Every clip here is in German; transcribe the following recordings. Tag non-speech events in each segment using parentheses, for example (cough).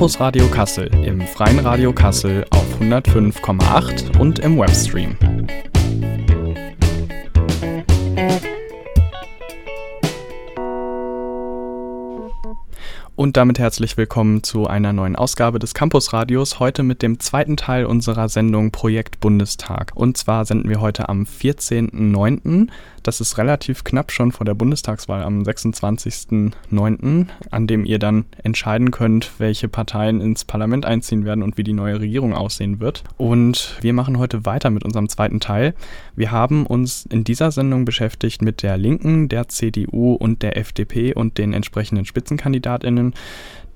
Campus Radio Kassel im Freien Radio Kassel auf 105,8 und im Webstream. Und damit herzlich willkommen zu einer neuen Ausgabe des Campus Radios. Heute mit dem zweiten Teil unserer Sendung Projekt Bundestag. Und zwar senden wir heute am 14.09. Das ist relativ knapp schon vor der Bundestagswahl am 26.09., an dem ihr dann entscheiden könnt, welche Parteien ins Parlament einziehen werden und wie die neue Regierung aussehen wird. Und wir machen heute weiter mit unserem zweiten Teil. Wir haben uns in dieser Sendung beschäftigt mit der Linken, der CDU und der FDP und den entsprechenden Spitzenkandidatinnen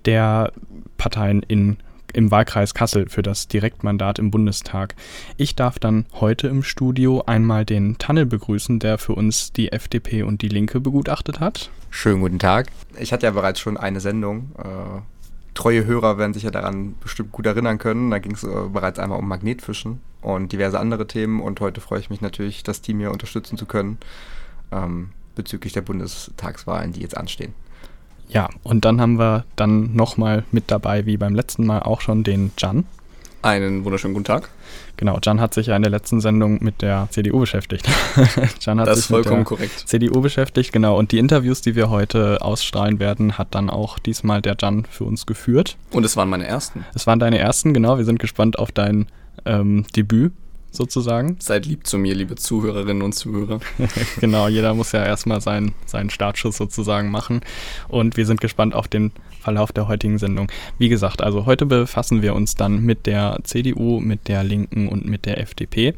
der Parteien in im Wahlkreis Kassel für das Direktmandat im Bundestag. Ich darf dann heute im Studio einmal den Tannel begrüßen, der für uns die FDP und die Linke begutachtet hat. Schönen guten Tag. Ich hatte ja bereits schon eine Sendung. Äh, treue Hörer werden sich ja daran bestimmt gut erinnern können. Da ging es äh, bereits einmal um Magnetfischen und diverse andere Themen. Und heute freue ich mich natürlich, das Team hier unterstützen zu können ähm, bezüglich der Bundestagswahlen, die jetzt anstehen. Ja, und dann haben wir dann nochmal mit dabei, wie beim letzten Mal auch schon, den Jan. Einen wunderschönen guten Tag. Genau, Jan hat sich ja in der letzten Sendung mit der CDU beschäftigt. (laughs) Jan hat das sich ist vollkommen mit der korrekt. CDU beschäftigt, genau. Und die Interviews, die wir heute ausstrahlen werden, hat dann auch diesmal der Jan für uns geführt. Und es waren meine ersten. Es waren deine ersten, genau. Wir sind gespannt auf dein ähm, Debüt sozusagen. Seid lieb zu mir, liebe Zuhörerinnen und Zuhörer. (laughs) genau, jeder muss ja erstmal seinen, seinen Startschuss sozusagen machen. Und wir sind gespannt auf den Verlauf der heutigen Sendung. Wie gesagt, also heute befassen wir uns dann mit der CDU, mit der Linken und mit der FDP.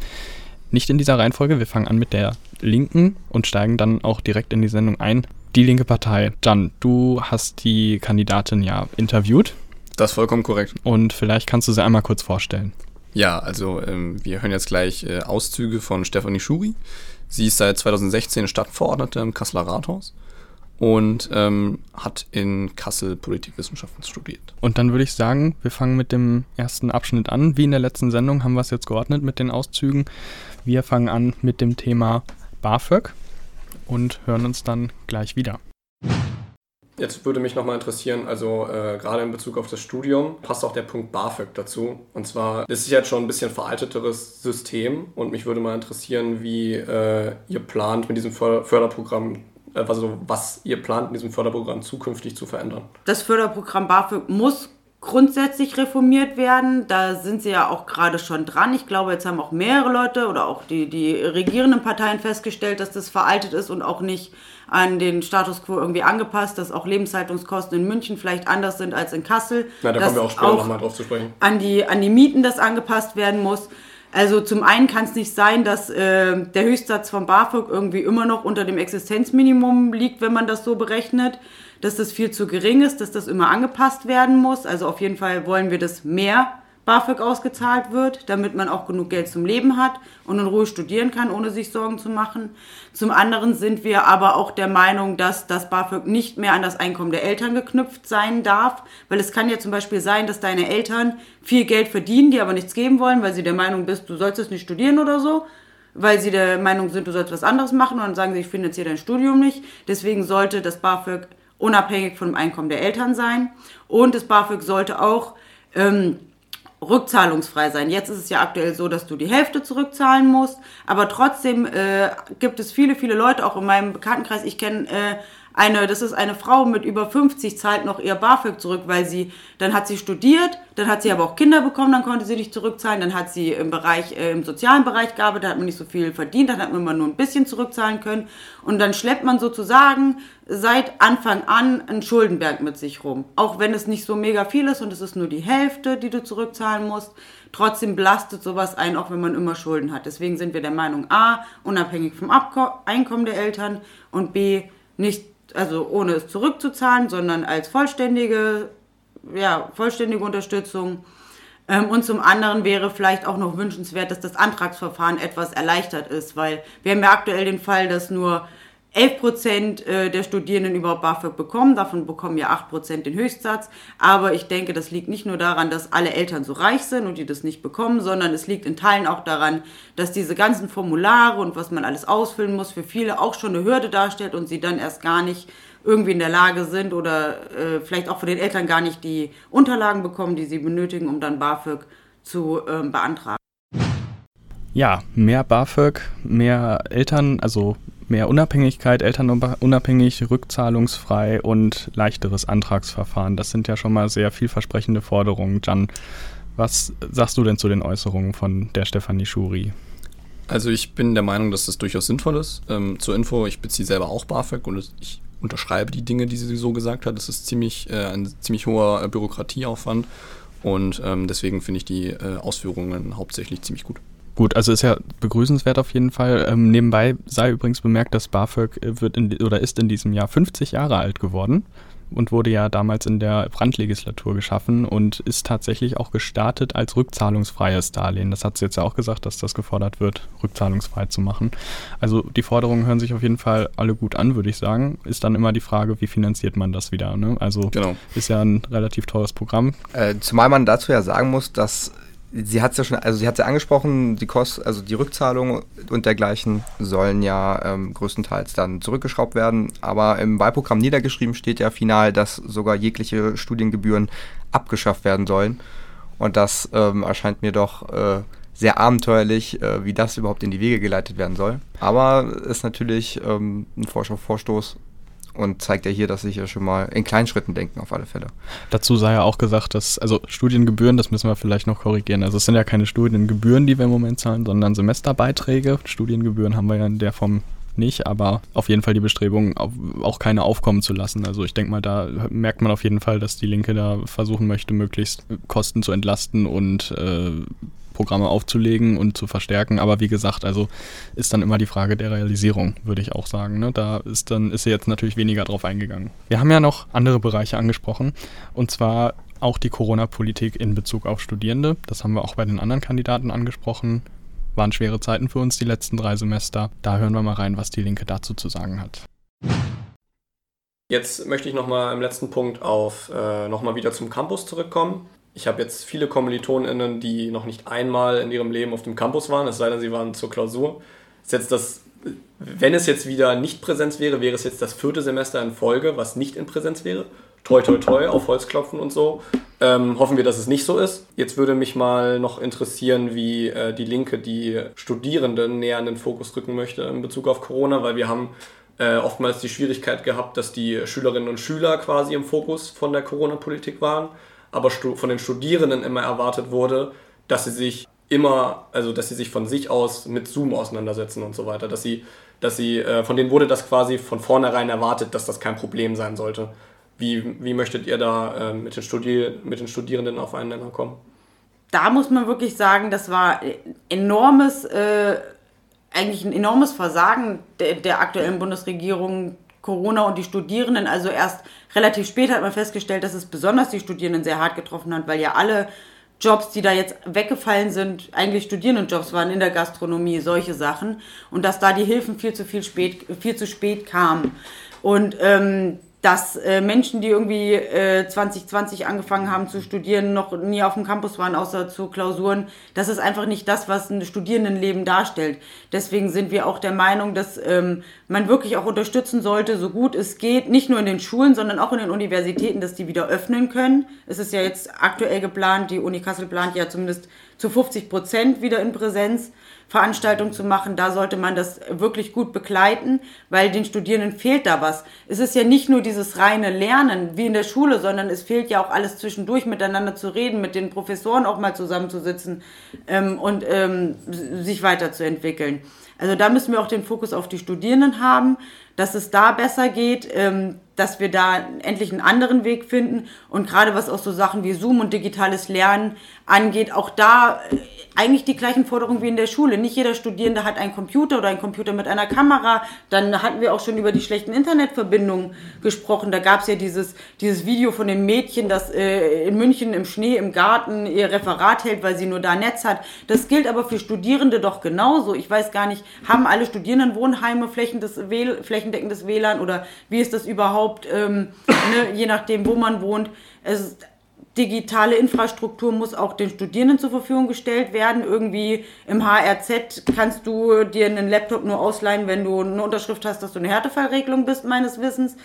Nicht in dieser Reihenfolge, wir fangen an mit der Linken und steigen dann auch direkt in die Sendung ein. Die linke Partei. Jan, du hast die Kandidatin ja interviewt. Das ist vollkommen korrekt. Und vielleicht kannst du sie einmal kurz vorstellen. Ja, also ähm, wir hören jetzt gleich äh, Auszüge von Stefanie Schuri. Sie ist seit 2016 Stadtverordnete im Kasseler Rathaus und ähm, hat in Kassel Politikwissenschaften studiert. Und dann würde ich sagen, wir fangen mit dem ersten Abschnitt an. Wie in der letzten Sendung haben wir es jetzt geordnet mit den Auszügen. Wir fangen an mit dem Thema BAföG und hören uns dann gleich wieder. Jetzt würde mich nochmal interessieren, also äh, gerade in Bezug auf das Studium, passt auch der Punkt BAföG dazu. Und zwar ist es jetzt schon ein bisschen veralteteres System und mich würde mal interessieren, wie äh, ihr plant mit diesem Förderprogramm äh, also was ihr plant, in diesem Förderprogramm zukünftig zu verändern. Das Förderprogramm BAföG muss grundsätzlich reformiert werden. Da sind sie ja auch gerade schon dran. Ich glaube, jetzt haben auch mehrere Leute oder auch die, die regierenden Parteien festgestellt, dass das veraltet ist und auch nicht an den Status quo irgendwie angepasst, dass auch Lebenshaltungskosten in München vielleicht anders sind als in Kassel. Na, da kommen wir auch später nochmal drauf zu sprechen. An die, an die Mieten das angepasst werden muss. Also zum einen kann es nicht sein, dass äh, der Höchstsatz von BAföG irgendwie immer noch unter dem Existenzminimum liegt, wenn man das so berechnet, dass das viel zu gering ist, dass das immer angepasst werden muss. Also auf jeden Fall wollen wir das mehr BAföG ausgezahlt wird, damit man auch genug Geld zum Leben hat und in Ruhe studieren kann, ohne sich Sorgen zu machen. Zum anderen sind wir aber auch der Meinung, dass das BAföG nicht mehr an das Einkommen der Eltern geknüpft sein darf, weil es kann ja zum Beispiel sein, dass deine Eltern viel Geld verdienen, die aber nichts geben wollen, weil sie der Meinung bist, du sollst es nicht studieren oder so, weil sie der Meinung sind, du sollst was anderes machen und dann sagen sie, ich finanziere dein Studium nicht. Deswegen sollte das BAföG unabhängig vom Einkommen der Eltern sein und das BAföG sollte auch ähm, rückzahlungsfrei sein. Jetzt ist es ja aktuell so, dass du die Hälfte zurückzahlen musst, aber trotzdem äh, gibt es viele, viele Leute, auch in meinem Bekanntenkreis, ich kenne äh, eine, das ist eine Frau mit über 50, zahlt noch ihr BAföG zurück, weil sie, dann hat sie studiert, dann hat sie aber auch Kinder bekommen, dann konnte sie nicht zurückzahlen, dann hat sie im Bereich, äh, im sozialen Bereich gearbeitet, da hat man nicht so viel verdient, dann hat man immer nur ein bisschen zurückzahlen können und dann schleppt man sozusagen seit Anfang an einen Schuldenberg mit sich rum. Auch wenn es nicht so mega viel ist und es ist nur die Hälfte, die du zurückzahlen musst, trotzdem belastet sowas ein, auch wenn man immer Schulden hat. Deswegen sind wir der Meinung A, unabhängig vom Abko Einkommen der Eltern und B, nicht also ohne es zurückzuzahlen, sondern als vollständige, ja, vollständige Unterstützung. Ähm, und zum anderen wäre vielleicht auch noch wünschenswert, dass das Antragsverfahren etwas erleichtert ist, weil wir haben ja aktuell den Fall, dass nur 11 Prozent äh, der Studierenden überhaupt BAföG bekommen. Davon bekommen ja 8 Prozent den Höchstsatz. Aber ich denke, das liegt nicht nur daran, dass alle Eltern so reich sind und die das nicht bekommen, sondern es liegt in Teilen auch daran, dass diese ganzen Formulare und was man alles ausfüllen muss, für viele auch schon eine Hürde darstellt und sie dann erst gar nicht irgendwie in der Lage sind oder äh, vielleicht auch von den Eltern gar nicht die Unterlagen bekommen, die sie benötigen, um dann BAföG zu ähm, beantragen. Ja, mehr BAföG, mehr Eltern, also mehr Unabhängigkeit, elternunabhängig, rückzahlungsfrei und leichteres Antragsverfahren. Das sind ja schon mal sehr vielversprechende Forderungen. Jan, was sagst du denn zu den Äußerungen von der Stefanie Schuri? Also ich bin der Meinung, dass das durchaus sinnvoll ist. Ähm, zur Info, ich beziehe selber auch BAföG und ich unterschreibe die Dinge, die sie so gesagt hat. Das ist ziemlich, äh, ein ziemlich hoher äh, Bürokratieaufwand und ähm, deswegen finde ich die äh, Ausführungen hauptsächlich ziemlich gut. Gut, also ist ja begrüßenswert auf jeden Fall. Ähm, nebenbei sei übrigens bemerkt, dass BAföG äh, wird in, oder ist in diesem Jahr 50 Jahre alt geworden und wurde ja damals in der Brandlegislatur geschaffen und ist tatsächlich auch gestartet als rückzahlungsfreies Darlehen. Das hat sie jetzt ja auch gesagt, dass das gefordert wird, rückzahlungsfrei zu machen. Also die Forderungen hören sich auf jeden Fall alle gut an, würde ich sagen. Ist dann immer die Frage, wie finanziert man das wieder? Ne? Also genau. ist ja ein relativ teures Programm. Äh, zumal man dazu ja sagen muss, dass sie hat es ja schon, also sie hat ja angesprochen, die Kost, also die Rückzahlung und dergleichen sollen ja ähm, größtenteils dann zurückgeschraubt werden. Aber im Wahlprogramm niedergeschrieben steht ja final, dass sogar jegliche Studiengebühren abgeschafft werden sollen. Und das ähm, erscheint mir doch äh, sehr abenteuerlich, äh, wie das überhaupt in die Wege geleitet werden soll. Aber ist natürlich ähm, ein Vorstoß und zeigt ja hier, dass sich ja schon mal in kleinen Schritten denken, auf alle Fälle. Dazu sei ja auch gesagt, dass, also Studiengebühren, das müssen wir vielleicht noch korrigieren. Also es sind ja keine Studiengebühren, die wir im Moment zahlen, sondern Semesterbeiträge. Studiengebühren haben wir ja in der Form nicht, aber auf jeden Fall die Bestrebung, auch keine aufkommen zu lassen. Also ich denke mal, da merkt man auf jeden Fall, dass die Linke da versuchen möchte, möglichst Kosten zu entlasten und äh, Programme aufzulegen und zu verstärken. Aber wie gesagt, also ist dann immer die Frage der Realisierung, würde ich auch sagen. Ne? Da ist dann ist sie jetzt natürlich weniger drauf eingegangen. Wir haben ja noch andere Bereiche angesprochen und zwar auch die Corona-Politik in Bezug auf Studierende. Das haben wir auch bei den anderen Kandidaten angesprochen. Waren schwere Zeiten für uns die letzten drei Semester. Da hören wir mal rein, was die Linke dazu zu sagen hat. Jetzt möchte ich nochmal im letzten Punkt auf äh, nochmal wieder zum Campus zurückkommen. Ich habe jetzt viele KommilitonInnen, die noch nicht einmal in ihrem Leben auf dem Campus waren, es sei denn, sie waren zur Klausur. Ist jetzt das, wenn es jetzt wieder nicht Präsenz wäre, wäre es jetzt das vierte Semester in Folge, was nicht in Präsenz wäre. Toi, toi, toi, auf Holz klopfen und so. Ähm, hoffen wir, dass es nicht so ist. Jetzt würde mich mal noch interessieren, wie äh, die Linke die Studierenden näher in den Fokus rücken möchte in Bezug auf Corona, weil wir haben äh, oftmals die Schwierigkeit gehabt, dass die Schülerinnen und Schüler quasi im Fokus von der Corona-Politik waren aber von den Studierenden immer erwartet wurde, dass sie sich immer, also dass sie sich von sich aus mit Zoom auseinandersetzen und so weiter. Dass sie, dass sie, äh, von denen wurde das quasi von vornherein erwartet, dass das kein Problem sein sollte. Wie, wie möchtet ihr da äh, mit, den Studi mit den Studierenden auf einen Nenner kommen? Da muss man wirklich sagen, das war enormes, äh, eigentlich ein enormes Versagen der, der aktuellen Bundesregierung, Corona und die Studierenden. Also erst relativ spät hat man festgestellt, dass es besonders die Studierenden sehr hart getroffen hat, weil ja alle Jobs, die da jetzt weggefallen sind, eigentlich Studierendenjobs waren in der Gastronomie, solche Sachen. Und dass da die Hilfen viel zu viel spät, viel zu spät kamen. Und ähm, dass äh, Menschen, die irgendwie äh, 2020 angefangen haben zu studieren, noch nie auf dem Campus waren, außer zu Klausuren, das ist einfach nicht das, was ein Studierendenleben darstellt. Deswegen sind wir auch der Meinung, dass ähm, man wirklich auch unterstützen sollte, so gut es geht, nicht nur in den Schulen, sondern auch in den Universitäten, dass die wieder öffnen können. Es ist ja jetzt aktuell geplant, die Uni Kassel plant ja zumindest zu 50 Prozent wieder in Präsenz. Veranstaltung zu machen, da sollte man das wirklich gut begleiten, weil den Studierenden fehlt da was. Es ist ja nicht nur dieses reine Lernen wie in der Schule, sondern es fehlt ja auch alles zwischendurch miteinander zu reden, mit den Professoren auch mal zusammenzusitzen ähm, und ähm, sich weiterzuentwickeln. Also da müssen wir auch den Fokus auf die Studierenden haben, dass es da besser geht. Ähm, dass wir da endlich einen anderen Weg finden. Und gerade was auch so Sachen wie Zoom und digitales Lernen angeht, auch da äh, eigentlich die gleichen Forderungen wie in der Schule. Nicht jeder Studierende hat einen Computer oder einen Computer mit einer Kamera. Dann hatten wir auch schon über die schlechten Internetverbindungen gesprochen. Da gab es ja dieses, dieses Video von dem Mädchen, das äh, in München im Schnee im Garten ihr Referat hält, weil sie nur da Netz hat. Das gilt aber für Studierende doch genauso. Ich weiß gar nicht, haben alle Studierenden Wohnheime flächendeckendes WLAN oder wie ist das überhaupt, ähm, ne, je nachdem, wo man wohnt. Es, digitale Infrastruktur muss auch den Studierenden zur Verfügung gestellt werden. Irgendwie im HRZ kannst du dir einen Laptop nur ausleihen, wenn du eine Unterschrift hast, dass du eine Härtefallregelung bist, meines Wissens.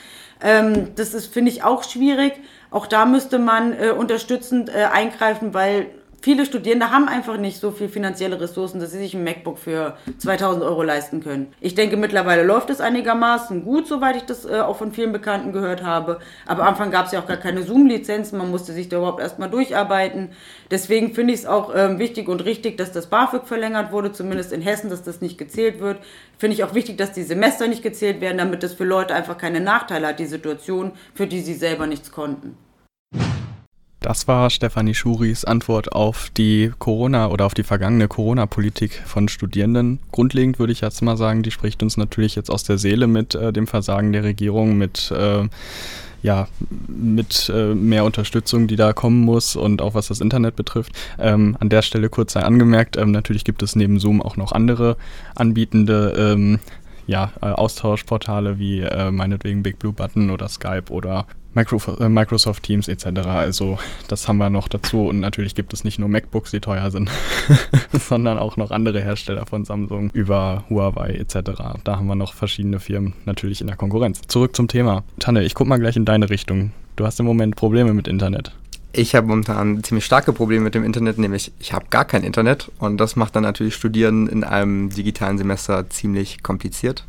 Ähm, das ist, finde ich, auch schwierig. Auch da müsste man äh, unterstützend äh, eingreifen, weil viele Studierende haben einfach nicht so viel finanzielle Ressourcen, dass sie sich ein MacBook für 2000 Euro leisten können. Ich denke, mittlerweile läuft es einigermaßen gut, soweit ich das äh, auch von vielen Bekannten gehört habe. Aber am Anfang gab es ja auch gar keine Zoom-Lizenzen, man musste sich da überhaupt erstmal durcharbeiten. Deswegen finde ich es auch ähm, wichtig und richtig, dass das BAföG verlängert wurde, zumindest in Hessen, dass das nicht gezählt wird. Finde ich auch wichtig, dass die Semester nicht gezählt werden, damit das für Leute einfach keine Nachteile hat, die Situation, für die sie selber nichts konnten. Das war Stefanie Schuris Antwort auf die Corona oder auf die vergangene Corona-Politik von Studierenden. Grundlegend würde ich jetzt mal sagen, die spricht uns natürlich jetzt aus der Seele mit äh, dem Versagen der Regierung, mit äh, ja, mit äh, mehr Unterstützung, die da kommen muss und auch was das Internet betrifft. Ähm, an der Stelle kurz sei angemerkt, ähm, natürlich gibt es neben Zoom auch noch andere anbietende ähm, ja, äh, Austauschportale wie äh, meinetwegen Big Blue Button oder Skype oder Microsoft Teams etc. Also das haben wir noch dazu und natürlich gibt es nicht nur MacBooks, die teuer sind, (laughs) sondern auch noch andere Hersteller von Samsung über Huawei etc. Da haben wir noch verschiedene Firmen natürlich in der Konkurrenz. Zurück zum Thema. Tanne, ich guck mal gleich in deine Richtung. Du hast im Moment Probleme mit Internet. Ich habe momentan ziemlich starke Probleme mit dem Internet, nämlich ich habe gar kein Internet und das macht dann natürlich Studieren in einem digitalen Semester ziemlich kompliziert.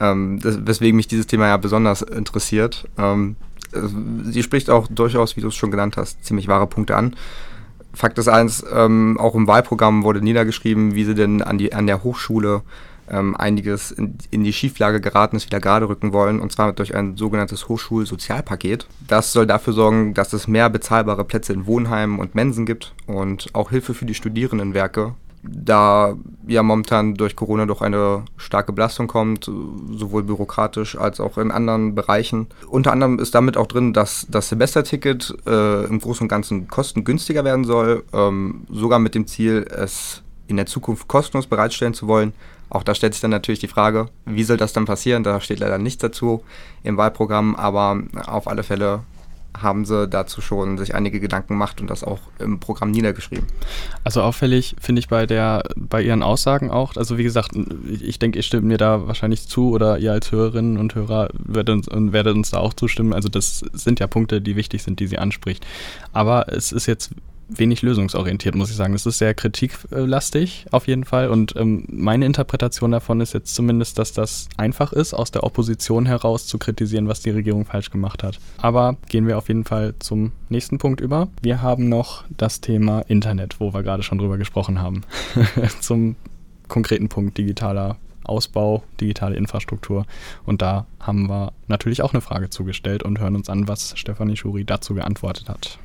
Ähm, das, weswegen mich dieses Thema ja besonders interessiert. Ähm, sie spricht auch durchaus, wie du es schon genannt hast, ziemlich wahre Punkte an. Fakt ist eins, ähm, auch im Wahlprogramm wurde niedergeschrieben, wie sie denn an, die, an der Hochschule ähm, einiges in, in, die Schieflage geraten ist, wieder gerade rücken wollen, und zwar durch ein sogenanntes Hochschulsozialpaket. Das soll dafür sorgen, dass es mehr bezahlbare Plätze in Wohnheimen und Mensen gibt und auch Hilfe für die Studierendenwerke da ja momentan durch Corona doch eine starke Belastung kommt, sowohl bürokratisch als auch in anderen Bereichen. Unter anderem ist damit auch drin, dass das Semesterticket äh, im Großen und Ganzen kostengünstiger werden soll, ähm, sogar mit dem Ziel, es in der Zukunft kostenlos bereitstellen zu wollen. Auch da stellt sich dann natürlich die Frage, wie soll das dann passieren? Da steht leider nichts dazu im Wahlprogramm, aber auf alle Fälle haben sie dazu schon sich einige Gedanken gemacht und das auch im Programm niedergeschrieben. Also auffällig finde ich bei der, bei ihren Aussagen auch, also wie gesagt, ich denke, ihr stimmt mir da wahrscheinlich zu oder ihr als Hörerinnen und Hörer werdet uns, werdet uns da auch zustimmen. Also das sind ja Punkte, die wichtig sind, die sie anspricht. Aber es ist jetzt wenig lösungsorientiert, muss ich sagen. Es ist sehr kritiklastig auf jeden Fall und ähm, meine Interpretation davon ist jetzt zumindest, dass das einfach ist, aus der Opposition heraus zu kritisieren, was die Regierung falsch gemacht hat. Aber gehen wir auf jeden Fall zum nächsten Punkt über. Wir haben noch das Thema Internet, wo wir gerade schon drüber gesprochen haben. (laughs) zum konkreten Punkt digitaler Ausbau, digitale Infrastruktur. Und da haben wir natürlich auch eine Frage zugestellt und hören uns an, was Stefanie Schuri dazu geantwortet hat.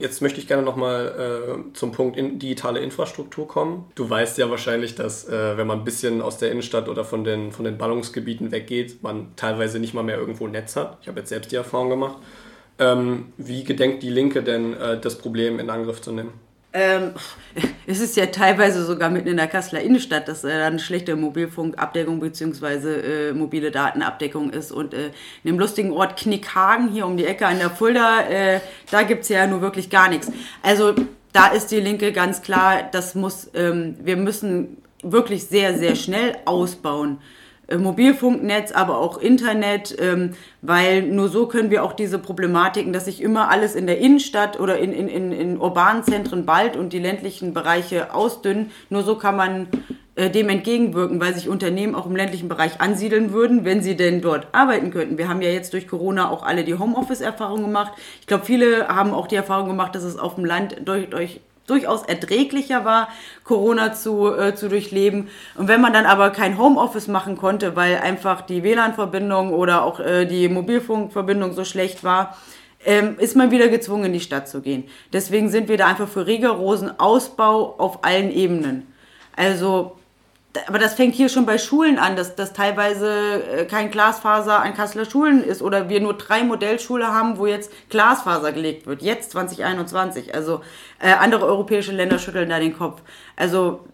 Jetzt möchte ich gerne nochmal äh, zum Punkt in digitale Infrastruktur kommen. Du weißt ja wahrscheinlich, dass äh, wenn man ein bisschen aus der Innenstadt oder von den, von den Ballungsgebieten weggeht, man teilweise nicht mal mehr irgendwo Netz hat. Ich habe jetzt selbst die Erfahrung gemacht. Ähm, wie gedenkt die Linke denn, äh, das Problem in Angriff zu nehmen? Ähm, es ist ja teilweise sogar mitten in der Kasseler Innenstadt, dass äh, eine schlechte Mobilfunkabdeckung bzw. Äh, mobile Datenabdeckung ist. Und äh, in dem lustigen Ort Knickhagen hier um die Ecke an der Fulda, äh, da gibt's ja nur wirklich gar nichts. Also da ist die Linke ganz klar, das muss, ähm, wir müssen wirklich sehr, sehr schnell ausbauen. Äh, Mobilfunknetz, aber auch Internet, ähm, weil nur so können wir auch diese Problematiken, dass sich immer alles in der Innenstadt oder in, in, in, in urbanen Zentren bald und die ländlichen Bereiche ausdünnen, nur so kann man äh, dem entgegenwirken, weil sich Unternehmen auch im ländlichen Bereich ansiedeln würden, wenn sie denn dort arbeiten könnten. Wir haben ja jetzt durch Corona auch alle die Homeoffice-Erfahrung gemacht. Ich glaube, viele haben auch die Erfahrung gemacht, dass es auf dem Land durch, durch durchaus erträglicher war, Corona zu, äh, zu durchleben. Und wenn man dann aber kein Homeoffice machen konnte, weil einfach die WLAN-Verbindung oder auch äh, die Mobilfunkverbindung so schlecht war, ähm, ist man wieder gezwungen, in die Stadt zu gehen. Deswegen sind wir da einfach für rigorosen Ausbau auf allen Ebenen. Also aber das fängt hier schon bei Schulen an, dass, dass teilweise äh, kein Glasfaser an Kasseler Schulen ist oder wir nur drei Modellschule haben, wo jetzt Glasfaser gelegt wird. Jetzt 2021. Also äh, andere europäische Länder schütteln da den Kopf. Also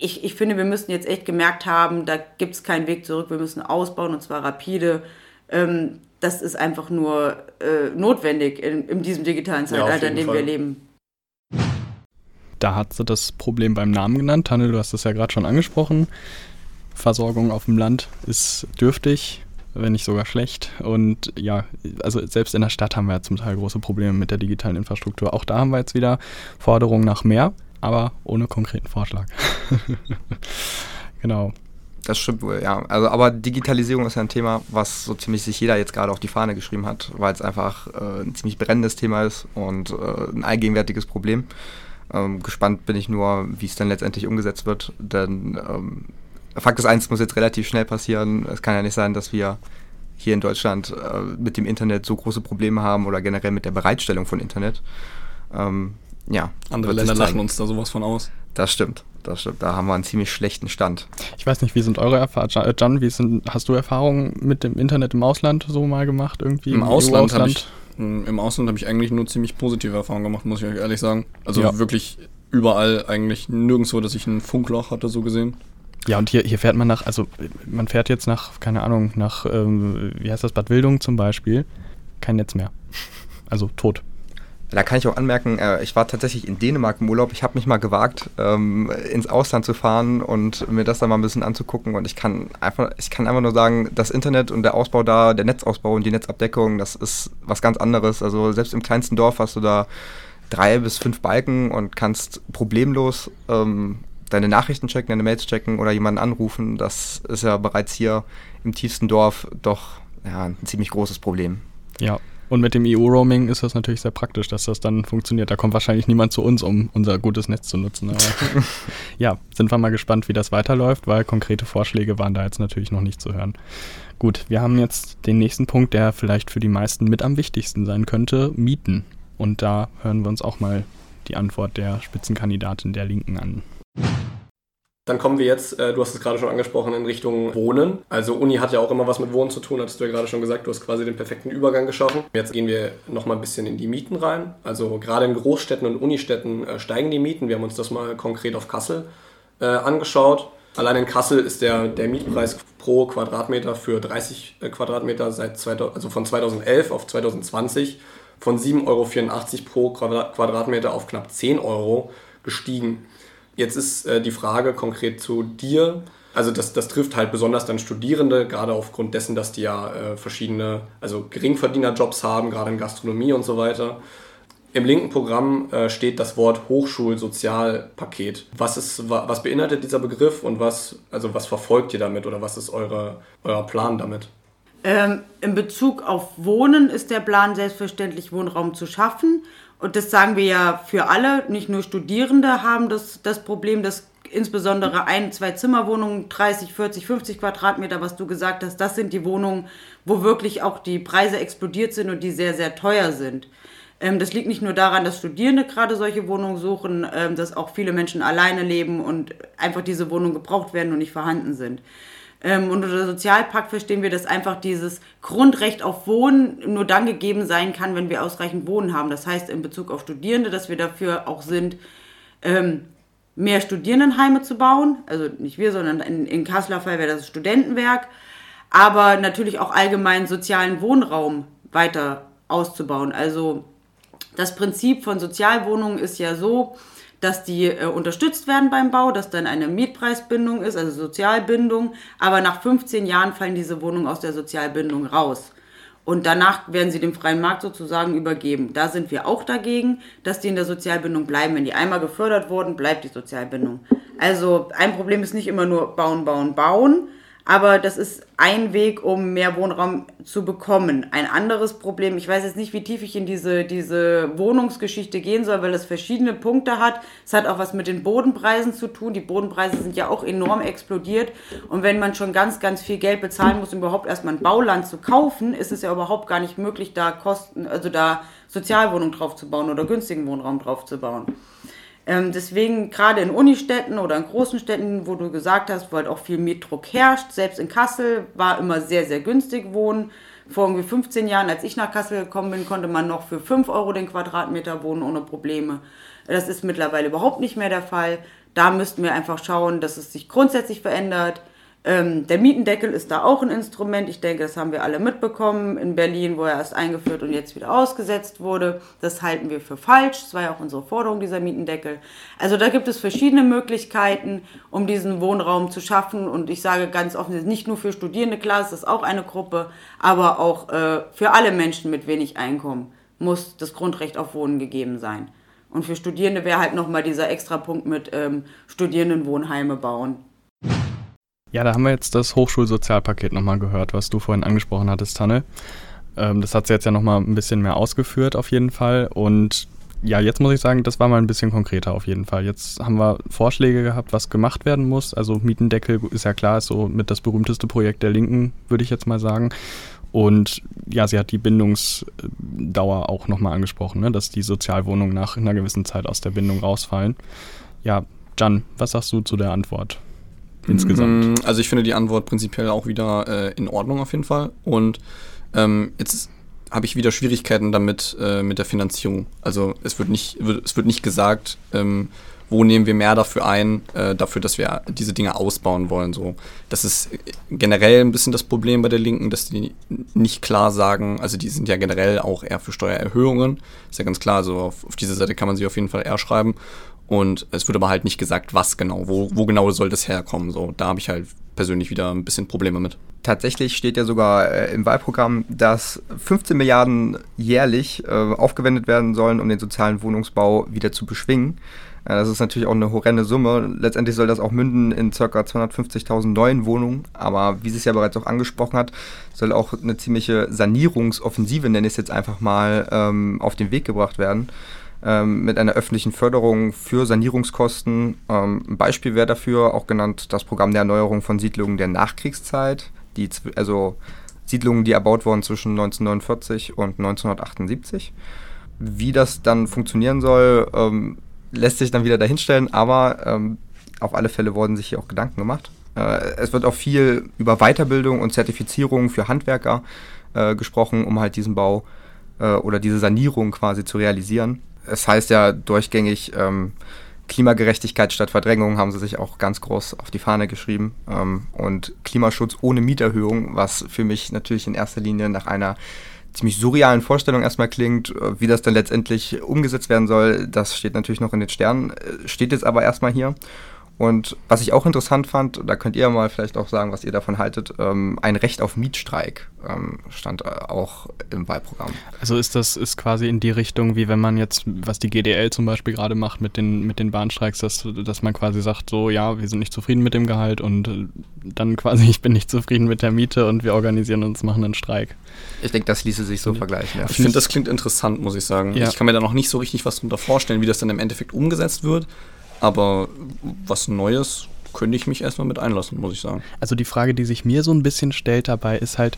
ich, ich finde, wir müssen jetzt echt gemerkt haben, da gibt es keinen Weg zurück. Wir müssen ausbauen und zwar rapide. Ähm, das ist einfach nur äh, notwendig in, in diesem digitalen Zeitalter, ja, in dem Fall. wir leben da hat sie das Problem beim Namen genannt. Tanne, du hast das ja gerade schon angesprochen. Versorgung auf dem Land ist dürftig, wenn nicht sogar schlecht. Und ja, also selbst in der Stadt haben wir ja zum Teil große Probleme mit der digitalen Infrastruktur. Auch da haben wir jetzt wieder Forderungen nach mehr, aber ohne konkreten Vorschlag. (laughs) genau. Das stimmt wohl, ja. Also, aber Digitalisierung ist ja ein Thema, was so ziemlich sich jeder jetzt gerade auf die Fahne geschrieben hat, weil es einfach äh, ein ziemlich brennendes Thema ist und äh, ein allgegenwärtiges Problem. Ähm, gespannt bin ich nur, wie es dann letztendlich umgesetzt wird, denn ähm, Fakt ist eins, muss jetzt relativ schnell passieren. Es kann ja nicht sein, dass wir hier in Deutschland äh, mit dem Internet so große Probleme haben oder generell mit der Bereitstellung von Internet. Ähm, ja. Andere Länder lachen uns da sowas von aus. Das stimmt, das stimmt. Da haben wir einen ziemlich schlechten Stand. Ich weiß nicht, wie sind eure Erfahrungen? Jan, wie sind, hast du Erfahrungen mit dem Internet im Ausland so mal gemacht? Irgendwie Im, Im Ausland habe ich Im Ausland habe ich eigentlich nur ziemlich positive Erfahrungen gemacht, muss ich euch ehrlich sagen. Also ja. wirklich überall eigentlich nirgendwo, dass ich ein Funkloch hatte, so gesehen. Ja, und hier, hier fährt man nach, also man fährt jetzt nach, keine Ahnung, nach, ähm, wie heißt das, Bad Wildung zum Beispiel, kein Netz mehr. Also tot. Da kann ich auch anmerken, äh, ich war tatsächlich in Dänemark im Urlaub. Ich habe mich mal gewagt, ähm, ins Ausland zu fahren und mir das da mal ein bisschen anzugucken. Und ich kann einfach, ich kann einfach nur sagen, das Internet und der Ausbau da, der Netzausbau und die Netzabdeckung, das ist was ganz anderes. Also selbst im kleinsten Dorf hast du da drei bis fünf Balken und kannst problemlos ähm, deine Nachrichten checken, deine Mails checken oder jemanden anrufen. Das ist ja bereits hier im tiefsten Dorf doch ja, ein ziemlich großes Problem. Ja, und mit dem EU-Roaming ist das natürlich sehr praktisch, dass das dann funktioniert. Da kommt wahrscheinlich niemand zu uns, um unser gutes Netz zu nutzen. Aber (laughs) ja, sind wir mal gespannt, wie das weiterläuft, weil konkrete Vorschläge waren da jetzt natürlich noch nicht zu hören. Gut, wir haben jetzt den nächsten Punkt, der vielleicht für die meisten mit am wichtigsten sein könnte, Mieten. Und da hören wir uns auch mal die Antwort der Spitzenkandidatin der Linken an. Dann kommen wir jetzt, äh, du hast es gerade schon angesprochen, in Richtung Wohnen. Also Uni hat ja auch immer was mit Wohnen zu tun, hattest du ja gerade schon gesagt, du hast quasi den perfekten Übergang geschaffen. Jetzt gehen wir nochmal ein bisschen in die Mieten rein. Also gerade in Großstädten und Unistädten äh, steigen die Mieten. Wir haben uns das mal konkret auf Kassel äh, angeschaut. Allein in Kassel ist der, der Mietpreis pro Quadratmeter für 30 äh, Quadratmeter seit 2000, also von 2011 auf 2020 von 7,84 Euro pro Quadratmeter auf knapp 10 Euro gestiegen. Jetzt ist äh, die Frage konkret zu dir. Also das, das trifft halt besonders dann Studierende, gerade aufgrund dessen, dass die ja äh, verschiedene, also Geringverdienerjobs haben, gerade in Gastronomie und so weiter. Im linken Programm äh, steht das Wort Hochschulsozialpaket. Was, ist, was beinhaltet dieser Begriff und was, also was verfolgt ihr damit oder was ist eure, euer Plan damit? Ähm, in Bezug auf Wohnen ist der Plan selbstverständlich, Wohnraum zu schaffen und das sagen wir ja für alle, nicht nur Studierende haben das, das Problem, dass insbesondere ein, zwei Zimmerwohnungen, 30, 40, 50 Quadratmeter, was du gesagt hast, das sind die Wohnungen, wo wirklich auch die Preise explodiert sind und die sehr, sehr teuer sind. Ähm, das liegt nicht nur daran, dass Studierende gerade solche Wohnungen suchen, ähm, dass auch viele Menschen alleine leben und einfach diese Wohnungen gebraucht werden und nicht vorhanden sind. Ähm, und unter Sozialpakt verstehen wir, dass einfach dieses Grundrecht auf Wohnen nur dann gegeben sein kann, wenn wir ausreichend Wohnen haben. Das heißt in Bezug auf Studierende, dass wir dafür auch sind, ähm, mehr Studierendenheime zu bauen. Also nicht wir, sondern in, in Kasseler Fall wäre das Studentenwerk. Aber natürlich auch allgemein sozialen Wohnraum weiter auszubauen. Also das Prinzip von Sozialwohnungen ist ja so, dass die äh, unterstützt werden beim Bau, dass dann eine Mietpreisbindung ist, also Sozialbindung. Aber nach 15 Jahren fallen diese Wohnungen aus der Sozialbindung raus. Und danach werden sie dem freien Markt sozusagen übergeben. Da sind wir auch dagegen, dass die in der Sozialbindung bleiben. Wenn die einmal gefördert wurden, bleibt die Sozialbindung. Also ein Problem ist nicht immer nur bauen, bauen, bauen. Aber das ist ein Weg, um mehr Wohnraum zu bekommen. Ein anderes Problem, ich weiß jetzt nicht, wie tief ich in diese, diese Wohnungsgeschichte gehen soll, weil es verschiedene Punkte hat. Es hat auch was mit den Bodenpreisen zu tun. Die Bodenpreise sind ja auch enorm explodiert. Und wenn man schon ganz, ganz viel Geld bezahlen muss, um überhaupt erstmal ein Bauland zu kaufen, ist es ja überhaupt gar nicht möglich, da Kosten, also da Sozialwohnungen drauf zu bauen oder günstigen Wohnraum drauf zu bauen. Ähm, deswegen gerade in Unistädten oder in großen Städten, wo du gesagt hast, wo halt auch viel Mietdruck herrscht, selbst in Kassel war immer sehr, sehr günstig wohnen. Vor irgendwie 15 Jahren, als ich nach Kassel gekommen bin, konnte man noch für 5 Euro den Quadratmeter wohnen ohne Probleme. Das ist mittlerweile überhaupt nicht mehr der Fall. Da müssten wir einfach schauen, dass es sich grundsätzlich verändert ähm, der Mietendeckel ist da auch ein Instrument. Ich denke, das haben wir alle mitbekommen in Berlin, wo er erst eingeführt und jetzt wieder ausgesetzt wurde. Das halten wir für falsch. Das war ja auch unsere Forderung, dieser Mietendeckel. Also da gibt es verschiedene Möglichkeiten, um diesen Wohnraum zu schaffen. Und ich sage ganz offen, nicht nur für Studierende, klar, ist auch eine Gruppe, aber auch äh, für alle Menschen mit wenig Einkommen muss das Grundrecht auf Wohnen gegeben sein. Und für Studierende wäre halt nochmal dieser extra Punkt mit ähm, Studierendenwohnheime bauen. Ja, da haben wir jetzt das Hochschulsozialpaket nochmal gehört, was du vorhin angesprochen hattest, Tanne. Ähm, das hat sie jetzt ja nochmal ein bisschen mehr ausgeführt auf jeden Fall. Und ja, jetzt muss ich sagen, das war mal ein bisschen konkreter auf jeden Fall. Jetzt haben wir Vorschläge gehabt, was gemacht werden muss. Also Mietendeckel ist ja klar, ist so mit das berühmteste Projekt der Linken, würde ich jetzt mal sagen. Und ja, sie hat die Bindungsdauer auch nochmal angesprochen, ne? dass die Sozialwohnungen nach einer gewissen Zeit aus der Bindung rausfallen. Ja, Jan, was sagst du zu der Antwort? Insgesamt? Mm, also ich finde die Antwort prinzipiell auch wieder äh, in Ordnung auf jeden Fall. Und ähm, jetzt habe ich wieder Schwierigkeiten damit äh, mit der Finanzierung. Also es wird nicht, es wird nicht gesagt, ähm, wo nehmen wir mehr dafür ein, äh, dafür, dass wir diese Dinge ausbauen wollen. So, das ist generell ein bisschen das Problem bei der Linken, dass die nicht klar sagen, also die sind ja generell auch eher für Steuererhöhungen. Ist ja ganz klar, also auf, auf diese Seite kann man sie auf jeden Fall eher schreiben. Und es wird aber halt nicht gesagt, was genau, wo, wo genau soll das herkommen. So, da habe ich halt persönlich wieder ein bisschen Probleme mit. Tatsächlich steht ja sogar äh, im Wahlprogramm, dass 15 Milliarden jährlich äh, aufgewendet werden sollen, um den sozialen Wohnungsbau wieder zu beschwingen. Äh, das ist natürlich auch eine horrende Summe. Letztendlich soll das auch münden in ca. 250.000 neuen Wohnungen. Aber wie sie es ja bereits auch angesprochen hat, soll auch eine ziemliche Sanierungsoffensive, nenne ich es jetzt einfach mal, ähm, auf den Weg gebracht werden ähm, mit einer öffentlichen Förderung für Sanierungskosten. Ähm, ein Beispiel wäre dafür auch genannt das Programm der Erneuerung von Siedlungen der Nachkriegszeit, die, also Siedlungen, die erbaut wurden zwischen 1949 und 1978. Wie das dann funktionieren soll, ähm, lässt sich dann wieder dahinstellen, aber ähm, auf alle Fälle wurden sich hier auch Gedanken gemacht. Äh, es wird auch viel über Weiterbildung und Zertifizierung für Handwerker äh, gesprochen, um halt diesen Bau äh, oder diese Sanierung quasi zu realisieren es heißt ja durchgängig, ähm, Klimagerechtigkeit statt Verdrängung haben sie sich auch ganz groß auf die Fahne geschrieben. Ähm, und Klimaschutz ohne Mieterhöhung, was für mich natürlich in erster Linie nach einer ziemlich surrealen Vorstellung erstmal klingt, äh, wie das dann letztendlich umgesetzt werden soll, das steht natürlich noch in den Sternen, äh, steht jetzt aber erstmal hier. Und was ich auch interessant fand, da könnt ihr mal vielleicht auch sagen, was ihr davon haltet, ähm, ein Recht auf Mietstreik ähm, stand äh, auch im Wahlprogramm. Also ist das ist quasi in die Richtung, wie wenn man jetzt, was die GDL zum Beispiel gerade macht mit den, mit den Bahnstreiks, dass, dass man quasi sagt, so ja, wir sind nicht zufrieden mit dem Gehalt und äh, dann quasi, (laughs) ich bin nicht zufrieden mit der Miete und wir organisieren uns, machen einen Streik. Ich denke, das ließe sich so ja. vergleichen. Ja. Ich finde, das klingt interessant, muss ich sagen. Ja. Ich kann mir da noch nicht so richtig was darunter vorstellen, wie das dann im Endeffekt umgesetzt wird. Aber was Neues könnte ich mich erstmal mit einlassen, muss ich sagen. Also die Frage, die sich mir so ein bisschen stellt dabei, ist halt,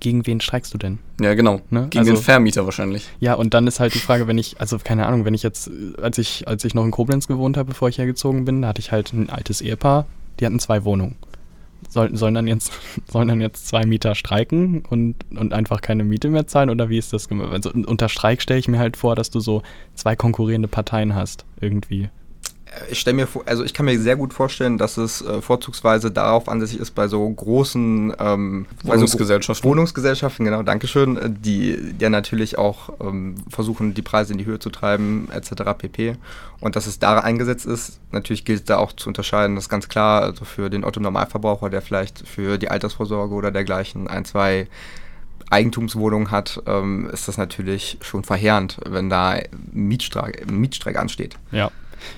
gegen wen streikst du denn? Ja, genau. Ne? Gegen also, den Vermieter wahrscheinlich. Ja, und dann ist halt die Frage, wenn ich, also keine Ahnung, wenn ich jetzt, als ich, als ich noch in Koblenz gewohnt habe, bevor ich hergezogen bin, da hatte ich halt ein altes Ehepaar, die hatten zwei Wohnungen. Soll, sollen, dann jetzt, (laughs) sollen dann jetzt zwei Mieter streiken und, und einfach keine Miete mehr zahlen? Oder wie ist das gemacht? Also unter Streik stelle ich mir halt vor, dass du so zwei konkurrierende Parteien hast, irgendwie ich stelle mir vor, also ich kann mir sehr gut vorstellen, dass es äh, vorzugsweise darauf ansässig ist, bei so großen ähm, Wohnungsgesellschaften. Also Wohnungsgesellschaften, genau, Dankeschön, äh, die ja natürlich auch ähm, versuchen, die Preise in die Höhe zu treiben, etc. pp. Und dass es da eingesetzt ist, natürlich gilt da auch zu unterscheiden, das ist ganz klar, also für den Otto-Normalverbraucher, der vielleicht für die Altersvorsorge oder dergleichen ein, zwei Eigentumswohnungen hat, ähm, ist das natürlich schon verheerend, wenn da Mietstreik, Mietstreik ansteht. Ja.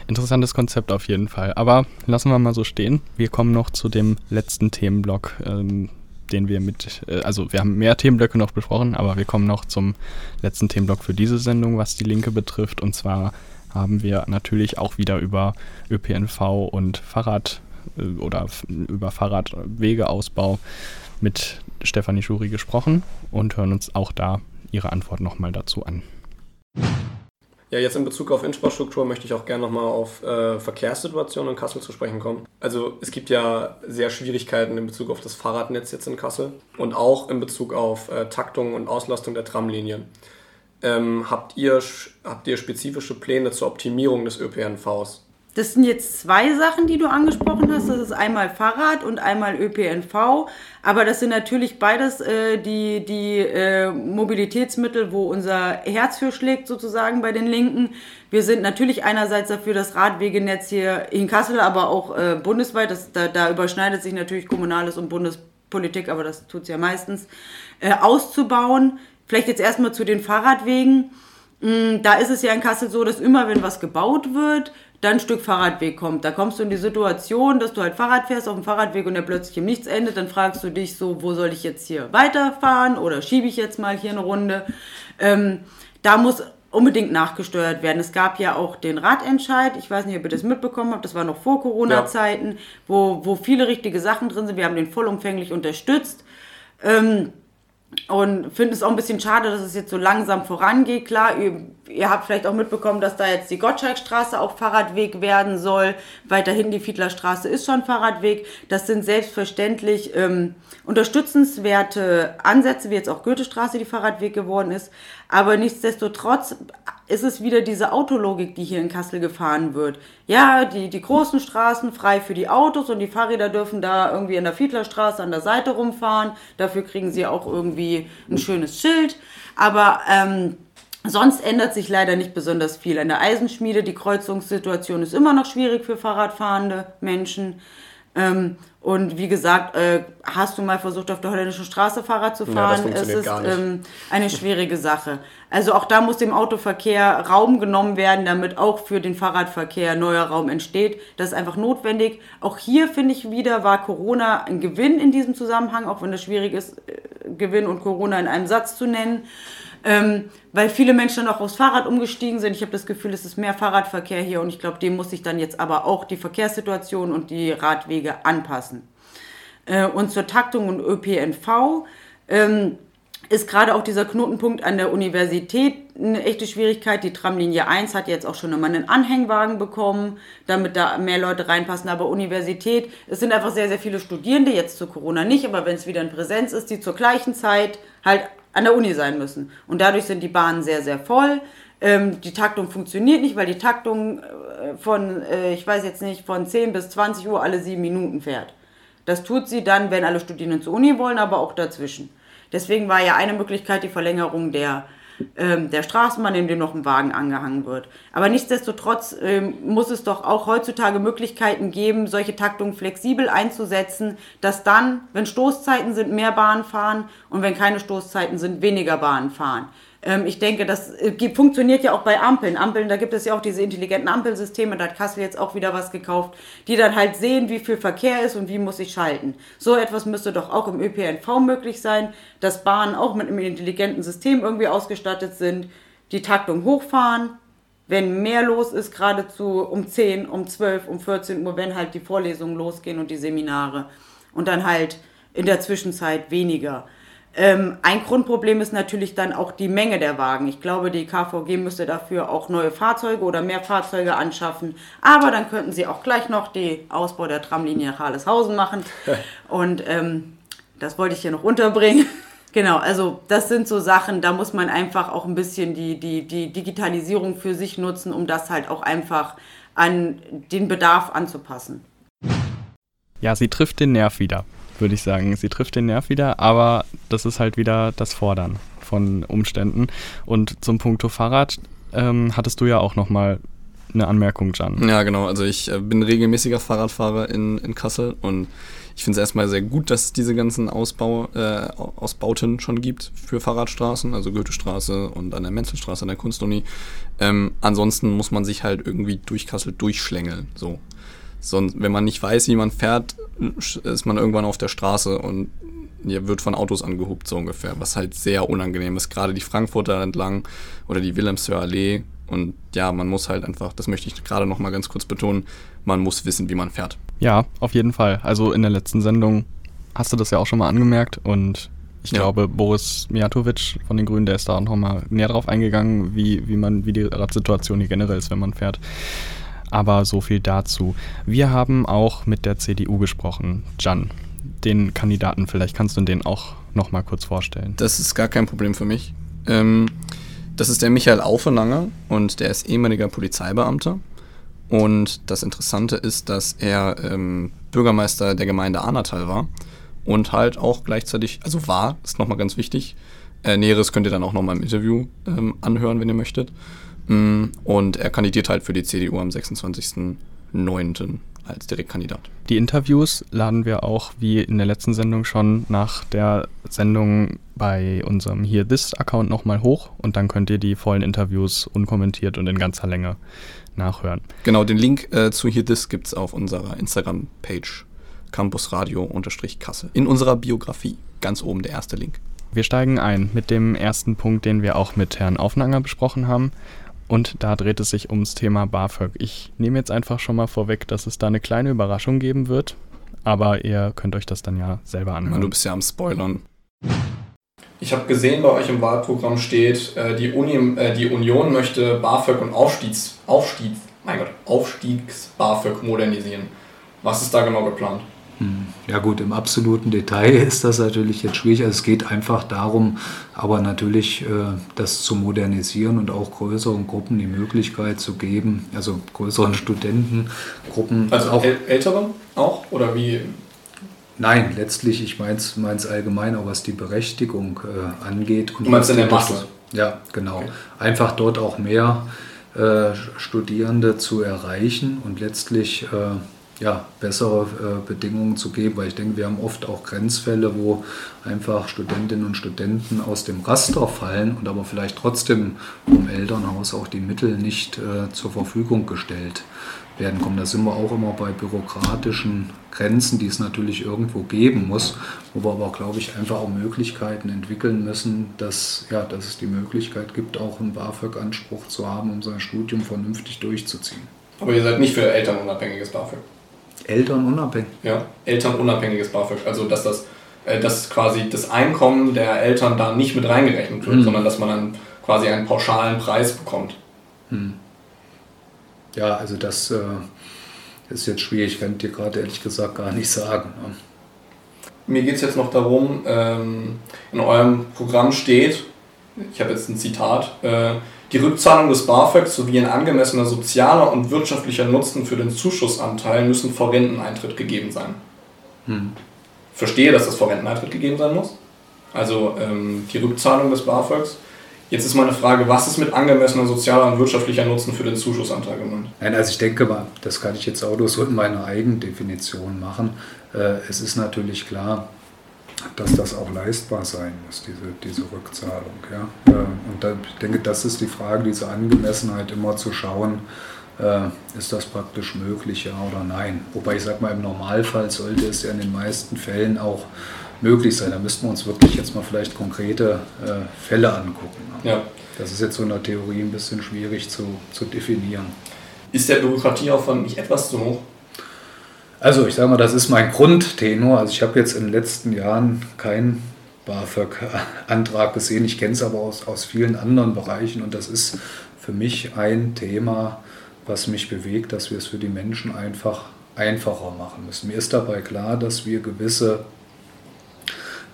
Interessantes Konzept auf jeden Fall. Aber lassen wir mal so stehen. Wir kommen noch zu dem letzten Themenblock, ähm, den wir mit, äh, also wir haben mehr Themenblöcke noch besprochen, aber wir kommen noch zum letzten Themenblock für diese Sendung, was die Linke betrifft. Und zwar haben wir natürlich auch wieder über ÖPNV und Fahrrad äh, oder über Fahrradwegeausbau mit Stefanie Schuri gesprochen und hören uns auch da ihre Antwort nochmal dazu an. Ja, jetzt in Bezug auf Infrastruktur möchte ich auch gerne nochmal auf äh, Verkehrssituationen in Kassel zu sprechen kommen. Also es gibt ja sehr Schwierigkeiten in Bezug auf das Fahrradnetz jetzt in Kassel und auch in Bezug auf äh, Taktung und Auslastung der Tramlinien. Ähm, habt, ihr, habt ihr spezifische Pläne zur Optimierung des ÖPNVs? Das sind jetzt zwei Sachen, die du angesprochen hast. Das ist einmal Fahrrad und einmal ÖPNV. Aber das sind natürlich beides äh, die, die äh, Mobilitätsmittel, wo unser Herz für schlägt, sozusagen bei den Linken. Wir sind natürlich einerseits dafür, das Radwegenetz hier in Kassel, aber auch äh, bundesweit, das, da, da überschneidet sich natürlich Kommunales und Bundespolitik, aber das tut es ja meistens, äh, auszubauen. Vielleicht jetzt erstmal zu den Fahrradwegen. Mm, da ist es ja in Kassel so, dass immer, wenn was gebaut wird, dann ein Stück Fahrradweg kommt. Da kommst du in die Situation, dass du halt Fahrrad fährst auf dem Fahrradweg und der plötzlich im Nichts endet. Dann fragst du dich so, wo soll ich jetzt hier weiterfahren oder schiebe ich jetzt mal hier eine Runde. Ähm, da muss unbedingt nachgesteuert werden. Es gab ja auch den Radentscheid, ich weiß nicht, ob ihr das mitbekommen habt, das war noch vor Corona-Zeiten, ja. wo, wo viele richtige Sachen drin sind. Wir haben den vollumfänglich unterstützt. Ähm, und finde es auch ein bisschen schade, dass es jetzt so langsam vorangeht. Klar, ihr, habt vielleicht auch mitbekommen, dass da jetzt die Gottschalkstraße auch Fahrradweg werden soll. Weiterhin die Fiedlerstraße ist schon Fahrradweg. Das sind selbstverständlich ähm, unterstützenswerte Ansätze, wie jetzt auch Goethestraße die Fahrradweg geworden ist. Aber nichtsdestotrotz ist es wieder diese Autologik, die hier in Kassel gefahren wird. Ja, die, die großen Straßen frei für die Autos und die Fahrräder dürfen da irgendwie in der Fiedlerstraße an der Seite rumfahren. Dafür kriegen sie auch irgendwie ein schönes Schild. Aber ähm, sonst ändert sich leider nicht besonders viel. An der Eisenschmiede, die Kreuzungssituation ist immer noch schwierig für Fahrradfahrende Menschen. Ähm, und wie gesagt, äh, hast du mal versucht, auf der holländischen Straße Fahrrad zu fahren? Ja, es ist ähm, eine schwierige Sache. Also auch da muss dem Autoverkehr Raum genommen werden, damit auch für den Fahrradverkehr neuer Raum entsteht. Das ist einfach notwendig. Auch hier finde ich wieder, war Corona ein Gewinn in diesem Zusammenhang, auch wenn es schwierig ist, äh, Gewinn und Corona in einem Satz zu nennen ähm, weil viele Menschen dann auch aufs Fahrrad umgestiegen sind. Ich habe das Gefühl, es ist mehr Fahrradverkehr hier und ich glaube, dem muss sich dann jetzt aber auch die Verkehrssituation und die Radwege anpassen. Äh, und zur Taktung und ÖPNV ähm, ist gerade auch dieser Knotenpunkt an der Universität eine echte Schwierigkeit. Die Tramlinie 1 hat jetzt auch schon immer einen Anhängwagen bekommen, damit da mehr Leute reinpassen. Aber Universität, es sind einfach sehr, sehr viele Studierende, jetzt zu Corona nicht, aber wenn es wieder in Präsenz ist, die zur gleichen Zeit halt an der Uni sein müssen. Und dadurch sind die Bahnen sehr, sehr voll. Ähm, die Taktung funktioniert nicht, weil die Taktung äh, von, äh, ich weiß jetzt nicht, von 10 bis 20 Uhr alle sieben Minuten fährt. Das tut sie dann, wenn alle Studierenden zur Uni wollen, aber auch dazwischen. Deswegen war ja eine Möglichkeit die Verlängerung der ähm, der Straßenbahn, in dem noch ein Wagen angehangen wird. Aber nichtsdestotrotz ähm, muss es doch auch heutzutage Möglichkeiten geben, solche Taktungen flexibel einzusetzen, dass dann, wenn Stoßzeiten sind, mehr Bahnen fahren und wenn keine Stoßzeiten sind, weniger Bahnen fahren. Ähm, ich denke, das äh, funktioniert ja auch bei Ampeln. Ampeln, da gibt es ja auch diese intelligenten Ampelsysteme, da hat Kassel jetzt auch wieder was gekauft, die dann halt sehen, wie viel Verkehr ist und wie muss ich schalten. So etwas müsste doch auch im ÖPNV möglich sein, dass Bahnen auch mit einem intelligenten System irgendwie ausgestattet sind, die Taktung hochfahren, wenn mehr los ist, geradezu um 10, um 12, um 14 Uhr, wenn halt die Vorlesungen losgehen und die Seminare. Und dann halt in der Zwischenzeit weniger. Ähm, ein Grundproblem ist natürlich dann auch die Menge der Wagen. Ich glaube, die KVG müsste dafür auch neue Fahrzeuge oder mehr Fahrzeuge anschaffen. Aber dann könnten sie auch gleich noch den Ausbau der Tramlinie nach Halleshausen machen. (laughs) Und ähm, das wollte ich hier noch unterbringen. (laughs) Genau, also das sind so Sachen, da muss man einfach auch ein bisschen die, die, die Digitalisierung für sich nutzen, um das halt auch einfach an den Bedarf anzupassen. Ja, sie trifft den Nerv wieder würde ich sagen. Sie trifft den Nerv wieder, aber das ist halt wieder das Fordern von Umständen. Und zum Punkto Fahrrad ähm, hattest du ja auch nochmal eine Anmerkung, Jan. Ja, genau. Also ich äh, bin regelmäßiger Fahrradfahrer in, in Kassel und Ich finde es erstmal sehr gut, dass es diese ganzen Ausbau, äh, Ausbauten schon gibt für Fahrradstraßen, also Goethestraße und an der Menzelstraße an der Kunstuni. Ähm, ansonsten muss man sich halt irgendwie durch Kassel durchschlängeln. So. Sonst, wenn man nicht weiß, wie man fährt, ist man irgendwann auf der Straße und wird von Autos angehupt, so ungefähr, was halt sehr unangenehm ist. Gerade die Frankfurter entlang oder die Wilhelmshöher Allee. Und ja, man muss halt einfach, das möchte ich gerade noch mal ganz kurz betonen, man muss wissen, wie man fährt. Ja, auf jeden Fall. Also in der letzten Sendung hast du das ja auch schon mal angemerkt und ich ja. glaube, Boris Mijatovic von den Grünen, der ist da auch noch mal näher drauf eingegangen, wie, wie man, wie die Radsituation hier generell ist, wenn man fährt. Aber so viel dazu. Wir haben auch mit der CDU gesprochen. Jan, den Kandidaten, vielleicht kannst du den auch noch mal kurz vorstellen. Das ist gar kein Problem für mich. Ähm, das ist der Michael Aufenanger und der ist ehemaliger Polizeibeamter. Und das Interessante ist, dass er ähm, Bürgermeister der Gemeinde Arnatal war und halt auch gleichzeitig, also war, ist nochmal ganz wichtig. Äh, Näheres könnt ihr dann auch nochmal im Interview ähm, anhören, wenn ihr möchtet. Und er kandidiert halt für die CDU am 26.09. als Direktkandidat. Die Interviews laden wir auch, wie in der letzten Sendung schon, nach der Sendung bei unserem Here This-Account nochmal hoch und dann könnt ihr die vollen Interviews unkommentiert und in ganzer Länge nachhören. Genau, den Link äh, zu Here This gibt es auf unserer Instagram-Page campusradio-kassel. In unserer Biografie, ganz oben der erste Link. Wir steigen ein mit dem ersten Punkt, den wir auch mit Herrn Aufnanger besprochen haben. Und da dreht es sich ums Thema BAföG. Ich nehme jetzt einfach schon mal vorweg, dass es da eine kleine Überraschung geben wird. Aber ihr könnt euch das dann ja selber anhören. Du bist ja am Spoilern. Ich habe gesehen, bei euch im Wahlprogramm steht, äh, die, Uni, äh, die Union möchte BAföG und Aufstiegs, Aufstiegs, mein Gott, Aufstiegs-BAföG modernisieren. Was ist da genau geplant? Hm. Ja gut, im absoluten Detail (laughs) ist das natürlich jetzt schwierig. Also es geht einfach darum, aber natürlich äh, das zu modernisieren und auch größeren Gruppen die Möglichkeit zu geben, also größeren Studentengruppen. Also auch älteren auch? Oder wie? Nein, letztlich, ich meine es allgemein, auch was die Berechtigung äh, angeht. Und du meinst in der Masse? Ja, genau. Okay. Einfach dort auch mehr äh, Studierende zu erreichen und letztlich äh, ja, bessere äh, Bedingungen zu geben, weil ich denke, wir haben oft auch Grenzfälle, wo einfach Studentinnen und Studenten aus dem Raster fallen und aber vielleicht trotzdem vom Elternhaus auch die Mittel nicht äh, zur Verfügung gestellt werden kommen. Da sind wir auch immer bei bürokratischen Grenzen, die es natürlich irgendwo geben muss, wo wir aber, glaube ich, einfach auch Möglichkeiten entwickeln müssen, dass, ja, dass es die Möglichkeit gibt, auch einen BAföG-Anspruch zu haben, um sein Studium vernünftig durchzuziehen. Aber ihr seid nicht für elternunabhängiges BAföG? Elternunabhängig? Ja, elternunabhängiges BAföG. Also, dass das äh, dass quasi das Einkommen der Eltern da nicht mit reingerechnet wird, mhm. sondern dass man dann quasi einen pauschalen Preis bekommt. Mhm. Ja, also das äh, ist jetzt schwierig, ich kann dir gerade ehrlich gesagt gar nicht sagen. Ne? Mir geht es jetzt noch darum, ähm, in eurem Programm steht, ich habe jetzt ein Zitat, äh, die Rückzahlung des BAföG sowie ein angemessener sozialer und wirtschaftlicher Nutzen für den Zuschussanteil müssen vor Renteneintritt gegeben sein. Hm. Verstehe, dass das vor Renteneintritt gegeben sein muss. Also ähm, die Rückzahlung des BAföGs. Jetzt ist meine Frage, was ist mit angemessener sozialer und wirtschaftlicher Nutzen für den Zuschussanteil gemeint? Nein, also ich denke mal, das kann ich jetzt auch so in meiner Eigendefinition machen. Äh, es ist natürlich klar, dass das auch leistbar sein muss, diese, diese Rückzahlung. Ja? Äh, und da, ich denke, das ist die Frage, diese Angemessenheit immer zu schauen, äh, ist das praktisch möglich, ja oder nein. Wobei ich sage mal, im Normalfall sollte es ja in den meisten Fällen auch möglich sein. Da müssten wir uns wirklich jetzt mal vielleicht konkrete äh, Fälle angucken. Ja. Das ist jetzt so in der Theorie ein bisschen schwierig zu, zu definieren. Ist der Bürokratieaufwand nicht etwas zu hoch? Also ich sage mal, das ist mein Grundtenor. Also ich habe jetzt in den letzten Jahren keinen BAföG-Antrag gesehen. Ich kenne es aber aus, aus vielen anderen Bereichen und das ist für mich ein Thema, was mich bewegt, dass wir es für die Menschen einfach einfacher machen müssen. Mir ist dabei klar, dass wir gewisse,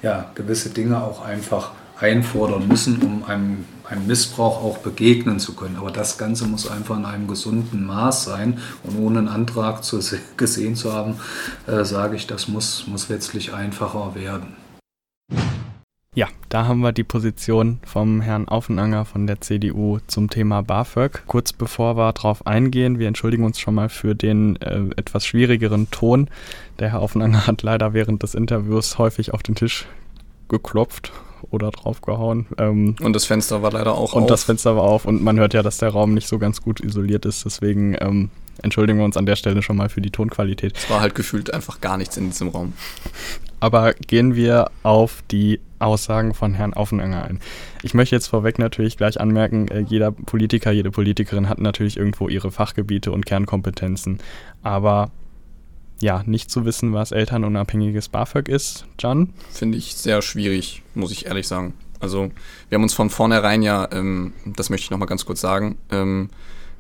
ja, gewisse Dinge auch einfach einfordern müssen, um einem, einem Missbrauch auch begegnen zu können. Aber das Ganze muss einfach in einem gesunden Maß sein. Und ohne einen Antrag zu, gesehen zu haben, äh, sage ich, das muss, muss letztlich einfacher werden. Ja, da haben wir die Position vom Herrn Aufenanger von der CDU zum Thema BAföG. Kurz bevor wir darauf eingehen, wir entschuldigen uns schon mal für den äh, etwas schwierigeren Ton. Der Herr Aufenanger (laughs) hat leider während des Interviews häufig auf den Tisch geklopft oder draufgehauen. Ähm, und das Fenster war leider auch und auf. Und das Fenster war auf und man hört ja, dass der Raum nicht so ganz gut isoliert ist. Deswegen ähm, entschuldigen wir uns an der Stelle schon mal für die Tonqualität. Es war halt gefühlt einfach gar nichts in diesem Raum. Aber gehen wir auf die Aussagen von Herrn Aufenanger ein. Ich möchte jetzt vorweg natürlich gleich anmerken, äh, jeder Politiker, jede Politikerin hat natürlich irgendwo ihre Fachgebiete und Kernkompetenzen. Aber ja, nicht zu wissen, was elternunabhängiges BAföG ist, Jan? Finde ich sehr schwierig, muss ich ehrlich sagen. Also wir haben uns von vornherein ja, ähm, das möchte ich nochmal ganz kurz sagen, ähm,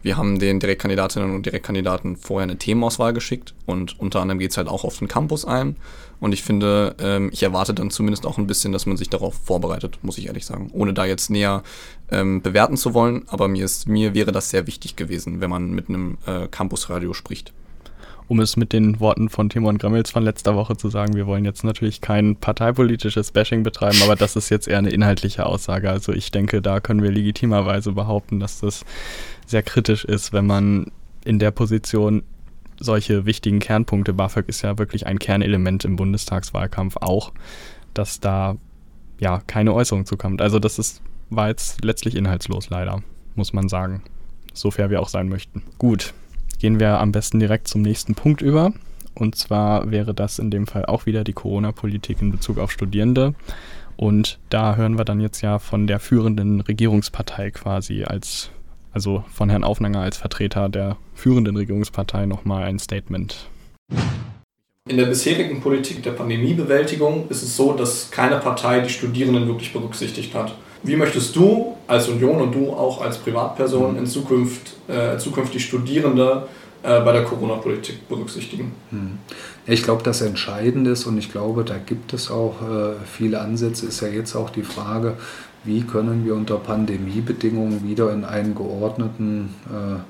wir haben den Direktkandidatinnen und Direktkandidaten vorher eine Themenauswahl geschickt und unter anderem geht es halt auch auf den Campus ein. Und ich finde, ähm, ich erwarte dann zumindest auch ein bisschen, dass man sich darauf vorbereitet, muss ich ehrlich sagen. Ohne da jetzt näher ähm, bewerten zu wollen, aber mir, ist, mir wäre das sehr wichtig gewesen, wenn man mit einem äh, Campusradio spricht um es mit den Worten von Timon Gremmels von letzter Woche zu sagen, wir wollen jetzt natürlich kein parteipolitisches Bashing betreiben, aber das ist jetzt eher eine inhaltliche Aussage. Also ich denke, da können wir legitimerweise behaupten, dass das sehr kritisch ist, wenn man in der Position solche wichtigen Kernpunkte, BAföG ist ja wirklich ein Kernelement im Bundestagswahlkampf auch, dass da ja keine Äußerung zukommt. Also das ist, war jetzt letztlich inhaltslos leider, muss man sagen. So fair wir auch sein möchten. Gut, gehen wir am besten direkt zum nächsten Punkt über. Und zwar wäre das in dem Fall auch wieder die Corona-Politik in Bezug auf Studierende. Und da hören wir dann jetzt ja von der führenden Regierungspartei quasi als also von Herrn Aufnanger als Vertreter der führenden Regierungspartei nochmal ein Statement. In der bisherigen Politik der Pandemiebewältigung ist es so, dass keine Partei die Studierenden wirklich berücksichtigt hat. Wie möchtest du als Union und du auch als Privatperson in Zukunft äh, zukünftig Studierende äh, bei der Corona-Politik berücksichtigen? Hm. Ich glaube, das Entscheidende ist, und ich glaube, da gibt es auch äh, viele Ansätze, ist ja jetzt auch die Frage, wie können wir unter Pandemiebedingungen wieder in einen geordneten äh,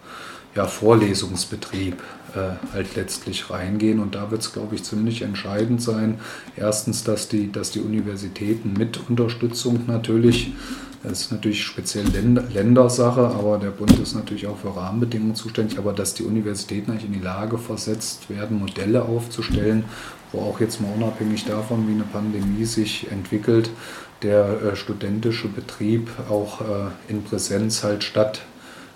ja, Vorlesungsbetrieb äh, halt letztlich reingehen. Und da wird es, glaube ich, ziemlich entscheidend sein. Erstens, dass die, dass die Universitäten mit Unterstützung natürlich, das ist natürlich speziell Länder, Ländersache, aber der Bund ist natürlich auch für Rahmenbedingungen zuständig, aber dass die Universitäten eigentlich in die Lage versetzt werden, Modelle aufzustellen, wo auch jetzt mal unabhängig davon, wie eine Pandemie sich entwickelt, der äh, studentische Betrieb auch äh, in Präsenz halt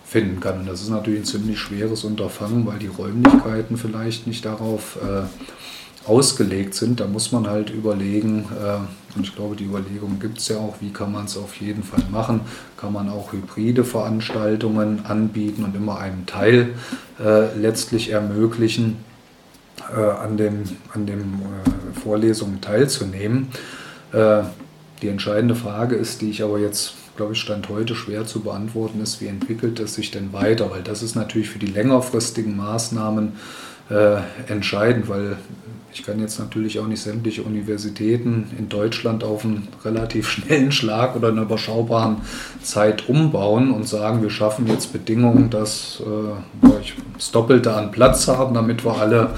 stattfinden kann. Und das ist natürlich ein ziemlich schweres Unterfangen, weil die Räumlichkeiten vielleicht nicht darauf äh, ausgelegt sind. Da muss man halt überlegen, äh, und ich glaube, die Überlegung gibt es ja auch, wie kann man es auf jeden Fall machen. Kann man auch hybride Veranstaltungen anbieten und immer einen Teil äh, letztlich ermöglichen, äh, an den, an den Vorlesungen teilzunehmen. Die entscheidende Frage ist, die ich aber jetzt, glaube ich, Stand heute schwer zu beantworten ist, wie entwickelt es sich denn weiter? Weil das ist natürlich für die längerfristigen Maßnahmen äh, entscheidend, weil ich kann jetzt natürlich auch nicht sämtliche Universitäten in Deutschland auf einen relativ (laughs) schnellen Schlag oder eine überschaubaren Zeit umbauen und sagen, wir schaffen jetzt Bedingungen, dass äh, wir das Doppelte an Platz haben, damit wir alle,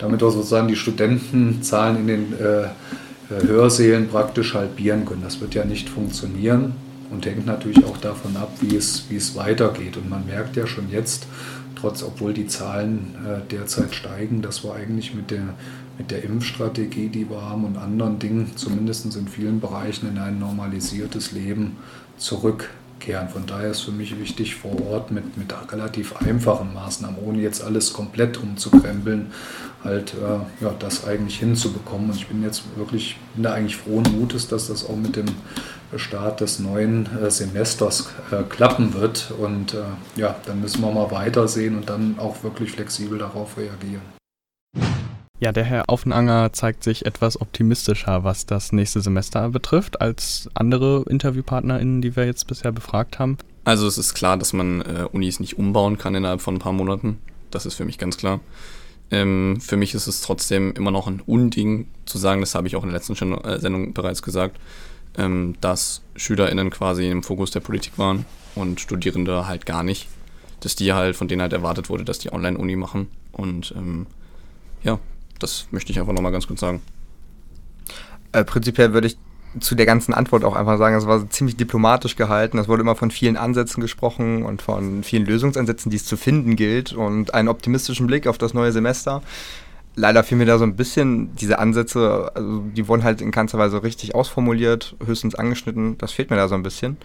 damit wir sozusagen die Studentenzahlen in den äh, äh, Hörsälen praktisch halbieren können. Das wird ja nicht funktionieren und hängt natürlich auch davon ab, wie es, wie es weitergeht. Und man merkt ja schon jetzt, trotz, obwohl die Zahlen äh, derzeit steigen, dass wir eigentlich mit der, mit der Impfstrategie, die wir haben und anderen Dingen, zumindest in vielen Bereichen, in ein normalisiertes Leben zurückkehren. Von daher ist für mich wichtig, vor Ort mit, mit relativ einfachen Maßnahmen, ohne jetzt alles komplett umzukrempeln, halt äh, ja, das eigentlich hinzubekommen. Und ich bin jetzt wirklich, bin da eigentlich frohen Mutes, dass das auch mit dem Start des neuen äh, Semesters äh, klappen wird. Und äh, ja, dann müssen wir mal weitersehen und dann auch wirklich flexibel darauf reagieren. Ja, der Herr Aufenanger zeigt sich etwas optimistischer, was das nächste Semester betrifft, als andere InterviewpartnerInnen, die wir jetzt bisher befragt haben. Also es ist klar, dass man äh, Unis nicht umbauen kann innerhalb von ein paar Monaten. Das ist für mich ganz klar. Ähm, für mich ist es trotzdem immer noch ein Unding zu sagen, das habe ich auch in der letzten äh, Sendung bereits gesagt, ähm, dass SchülerInnen quasi im Fokus der Politik waren und Studierende halt gar nicht. Dass die halt, von denen halt erwartet wurde, dass die Online-Uni machen. Und ähm, ja, das möchte ich einfach nochmal ganz kurz sagen. Äh, prinzipiell würde ich zu der ganzen Antwort auch einfach sagen, es war ziemlich diplomatisch gehalten. Es wurde immer von vielen Ansätzen gesprochen und von vielen Lösungsansätzen, die es zu finden gilt und einen optimistischen Blick auf das neue Semester. Leider fiel mir da so ein bisschen diese Ansätze, also die wurden halt in keinster Weise richtig ausformuliert, höchstens angeschnitten. Das fehlt mir da so ein bisschen.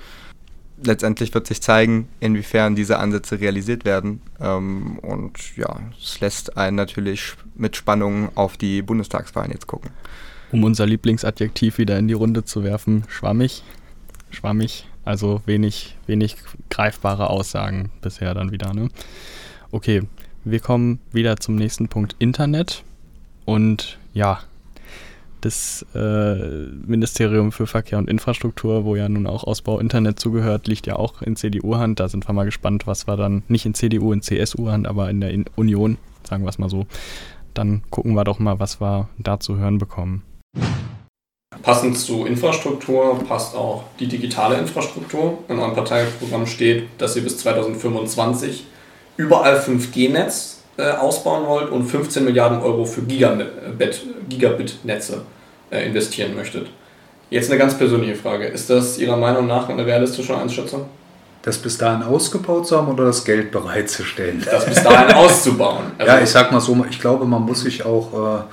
Letztendlich wird sich zeigen, inwiefern diese Ansätze realisiert werden. Ähm, und ja, es lässt einen natürlich mit Spannung auf die Bundestagswahlen jetzt gucken um unser Lieblingsadjektiv wieder in die Runde zu werfen, schwammig. Schwammig, also wenig, wenig greifbare Aussagen bisher dann wieder. Ne? Okay, wir kommen wieder zum nächsten Punkt Internet. Und ja, das äh, Ministerium für Verkehr und Infrastruktur, wo ja nun auch Ausbau Internet zugehört, liegt ja auch in CDU-Hand. Da sind wir mal gespannt, was wir dann nicht in CDU, in CSU-Hand, aber in der Union, sagen wir es mal so. Dann gucken wir doch mal, was wir da zu hören bekommen. Passend zu Infrastruktur passt auch die digitale Infrastruktur. In eurem Parteiprogramm steht, dass ihr bis 2025 überall 5G-Netz äh, ausbauen wollt und 15 Milliarden Euro für Gigabit-Netze äh, investieren möchtet. Jetzt eine ganz persönliche Frage. Ist das Ihrer Meinung nach eine realistische Einschätzung? Das bis dahin ausgebaut zu haben oder das Geld bereitzustellen? Das bis dahin auszubauen. Also (laughs) ja, ich sag mal so, ich glaube, man muss sich auch. Äh,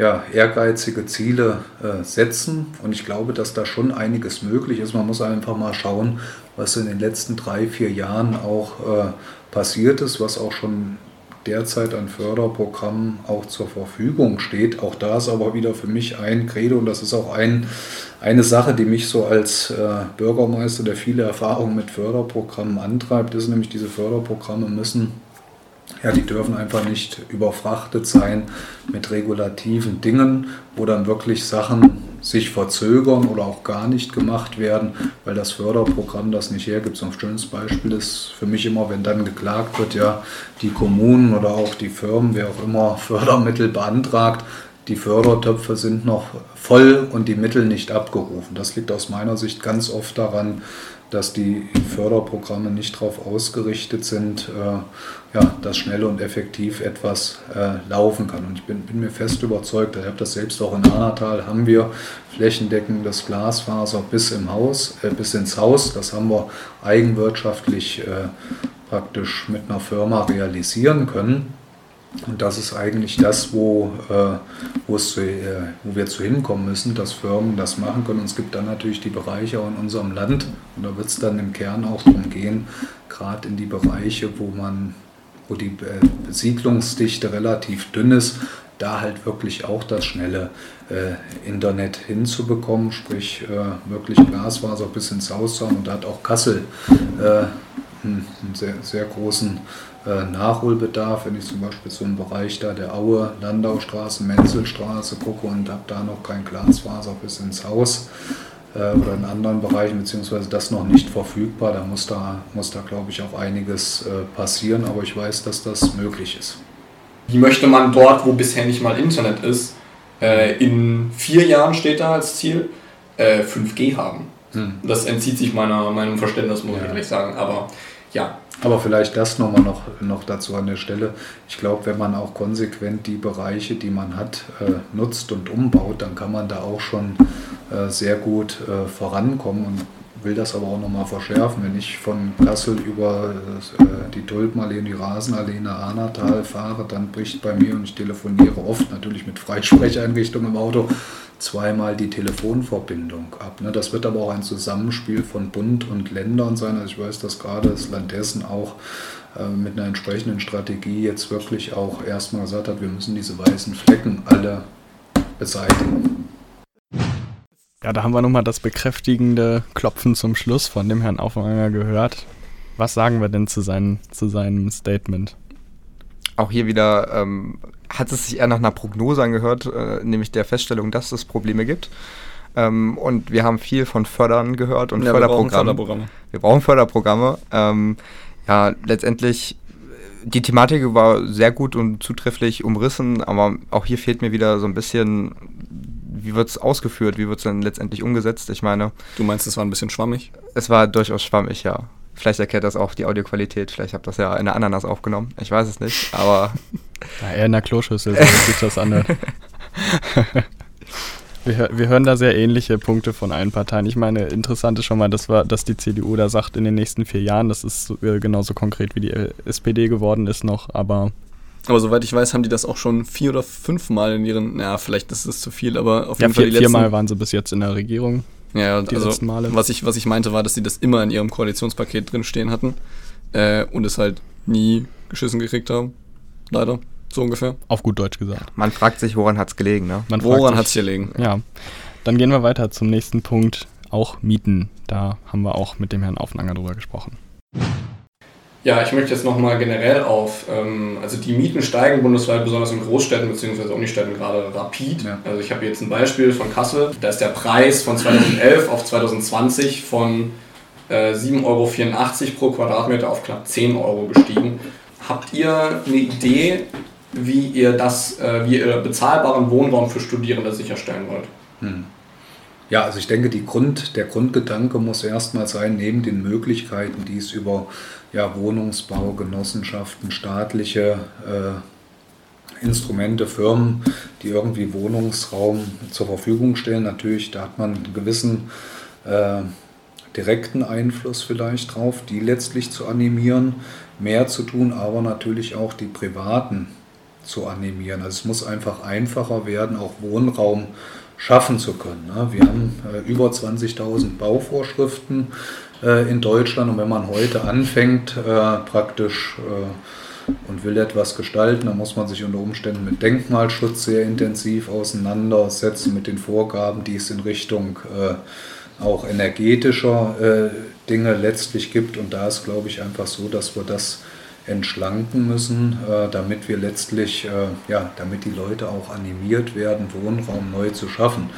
ja, ehrgeizige Ziele äh, setzen. Und ich glaube, dass da schon einiges möglich ist. Man muss einfach mal schauen, was in den letzten drei, vier Jahren auch äh, passiert ist, was auch schon derzeit an Förderprogrammen auch zur Verfügung steht. Auch da ist aber wieder für mich ein Credo und das ist auch ein, eine Sache, die mich so als äh, Bürgermeister, der viele Erfahrungen mit Förderprogrammen antreibt, ist nämlich, diese Förderprogramme müssen ja, die dürfen einfach nicht überfrachtet sein mit regulativen Dingen, wo dann wirklich Sachen sich verzögern oder auch gar nicht gemacht werden, weil das Förderprogramm das nicht hergibt. So ein schönes Beispiel ist für mich immer, wenn dann geklagt wird, ja, die Kommunen oder auch die Firmen, wer auch immer (laughs) Fördermittel beantragt, die Fördertöpfe sind noch voll und die Mittel nicht abgerufen. Das liegt aus meiner Sicht ganz oft daran, dass die Förderprogramme nicht darauf ausgerichtet sind, äh, ja, dass schnell und effektiv etwas äh, laufen kann. Und ich bin, bin mir fest überzeugt, ich habe das selbst auch in Anatal, haben wir flächendeckendes Glasfaser bis im Haus, äh, bis ins Haus. Das haben wir eigenwirtschaftlich äh, praktisch mit einer Firma realisieren können. Und das ist eigentlich das, wo, äh, wo, zu, äh, wo wir zu hinkommen müssen, dass Firmen das machen können. Und es gibt dann natürlich die Bereiche auch in unserem Land, und da wird es dann im Kern auch darum gehen, gerade in die Bereiche, wo man, wo die äh, Besiedlungsdichte relativ dünn ist, da halt wirklich auch das schnelle äh, Internet hinzubekommen, sprich äh, wirklich Glasfaser bis ins Haus zu haben. Und da hat auch Kassel äh, einen sehr, sehr großen äh, Nachholbedarf, wenn ich zum Beispiel so im Bereich da der Aue, Landaustraße, Menzelstraße gucke und habe da noch kein Glasfaser bis ins Haus äh, oder in anderen Bereichen, beziehungsweise das noch nicht verfügbar, da muss da, muss da glaube ich auch einiges äh, passieren, aber ich weiß, dass das möglich ist. Wie möchte man dort, wo bisher nicht mal Internet ist, in vier Jahren steht da als Ziel, 5G haben? Hm. Das entzieht sich meiner, meinem Verständnis, muss ja. ich ehrlich sagen, aber ja, aber vielleicht das nochmal noch, noch dazu an der Stelle. Ich glaube, wenn man auch konsequent die Bereiche, die man hat, äh, nutzt und umbaut, dann kann man da auch schon äh, sehr gut äh, vorankommen und will das aber auch nochmal verschärfen. Wenn ich von Kassel über äh, die Tulpenallee die Rasenallee nach Ahnatal fahre, dann bricht bei mir und ich telefoniere oft natürlich mit Freisprecheinrichtung im Auto zweimal die Telefonverbindung ab. Ne? Das wird aber auch ein Zusammenspiel von Bund und Ländern sein. Also ich weiß, dass gerade das Land Hessen auch äh, mit einer entsprechenden Strategie jetzt wirklich auch erstmal gesagt hat, wir müssen diese weißen Flecken alle beseitigen. Ja, da haben wir nochmal das bekräftigende Klopfen zum Schluss von dem Herrn Aufwanger gehört. Was sagen wir denn zu, seinen, zu seinem Statement? Auch hier wieder ähm, hat es sich eher nach einer Prognose angehört, äh, nämlich der Feststellung, dass es Probleme gibt. Ähm, und wir haben viel von Fördern gehört und ja, Förderprogrammen. Wir brauchen Förderprogramme. Wir brauchen Förderprogramme. Ähm, ja, letztendlich, die Thematik war sehr gut und zutrefflich umrissen, aber auch hier fehlt mir wieder so ein bisschen, wie wird es ausgeführt, wie wird es dann letztendlich umgesetzt? Ich meine. Du meinst, es war ein bisschen schwammig? Es war durchaus schwammig, ja. Vielleicht erklärt das auch die Audioqualität. Vielleicht habt ihr das ja in der Ananas aufgenommen. Ich weiß es nicht, aber. (laughs) Ja, eher in der Kloschüssel, so sich das an. (laughs) Wir, wir, hören da sehr ähnliche Punkte von allen Parteien. Ich meine, interessant ist schon mal, dass, wir, dass die CDU da sagt, in den nächsten vier Jahren, das ist äh, genauso konkret wie die SPD geworden ist noch, aber. Aber soweit ich weiß, haben die das auch schon vier oder fünfmal in ihren, naja, vielleicht ist es zu viel, aber auf jeden ja, Fall vier, die letzten... Viermal waren sie bis jetzt in der Regierung. Ja, die also, letzten Male. Was ich, was ich meinte, war, dass sie das immer in ihrem Koalitionspaket drinstehen hatten äh, und es halt nie geschissen gekriegt haben. Leider. So ungefähr. Auf gut Deutsch gesagt. Man fragt sich, woran hat es gelegen, ne? Man woran hat es gelegen? Ja. Dann gehen wir weiter zum nächsten Punkt, auch Mieten. Da haben wir auch mit dem Herrn Auflanger drüber gesprochen. Ja, ich möchte jetzt nochmal generell auf, ähm, also die Mieten steigen bundesweit, besonders in Großstädten bzw. Unistädten gerade rapid. Ja. Also ich habe jetzt ein Beispiel von Kassel, da ist der Preis von 2011 auf 2020 von äh, 7,84 Euro pro Quadratmeter auf knapp 10 Euro gestiegen. Habt ihr eine Idee, wie ihr das, äh, wie ihr bezahlbaren Wohnraum für Studierende sicherstellen wollt. Hm. Ja, also ich denke, Grund, der Grundgedanke muss erstmal sein, neben den Möglichkeiten, die es über ja, Wohnungsbau, Genossenschaften, staatliche äh, Instrumente, Firmen, die irgendwie Wohnungsraum zur Verfügung stellen. Natürlich, da hat man einen gewissen äh, direkten Einfluss vielleicht drauf, die letztlich zu animieren, mehr zu tun, aber natürlich auch die privaten zu animieren. Also es muss einfach einfacher werden, auch Wohnraum schaffen zu können. Ne? Wir haben äh, über 20.000 Bauvorschriften in Deutschland und wenn man heute anfängt, äh, praktisch und will etwas gestalten, dann muss man sich unter Umständen mit Denkmalschutz sehr intensiv auseinandersetzen, mit den Vorgaben, die es in Richtung auch energetischer Dinge letztlich gibt. Und da ist, glaube ich, einfach so, dass wir das entschlanken müssen, äh, damit wir letztlich, äh, ja, damit die Leute auch animiert werden, Wohnraum neu zu schaffen.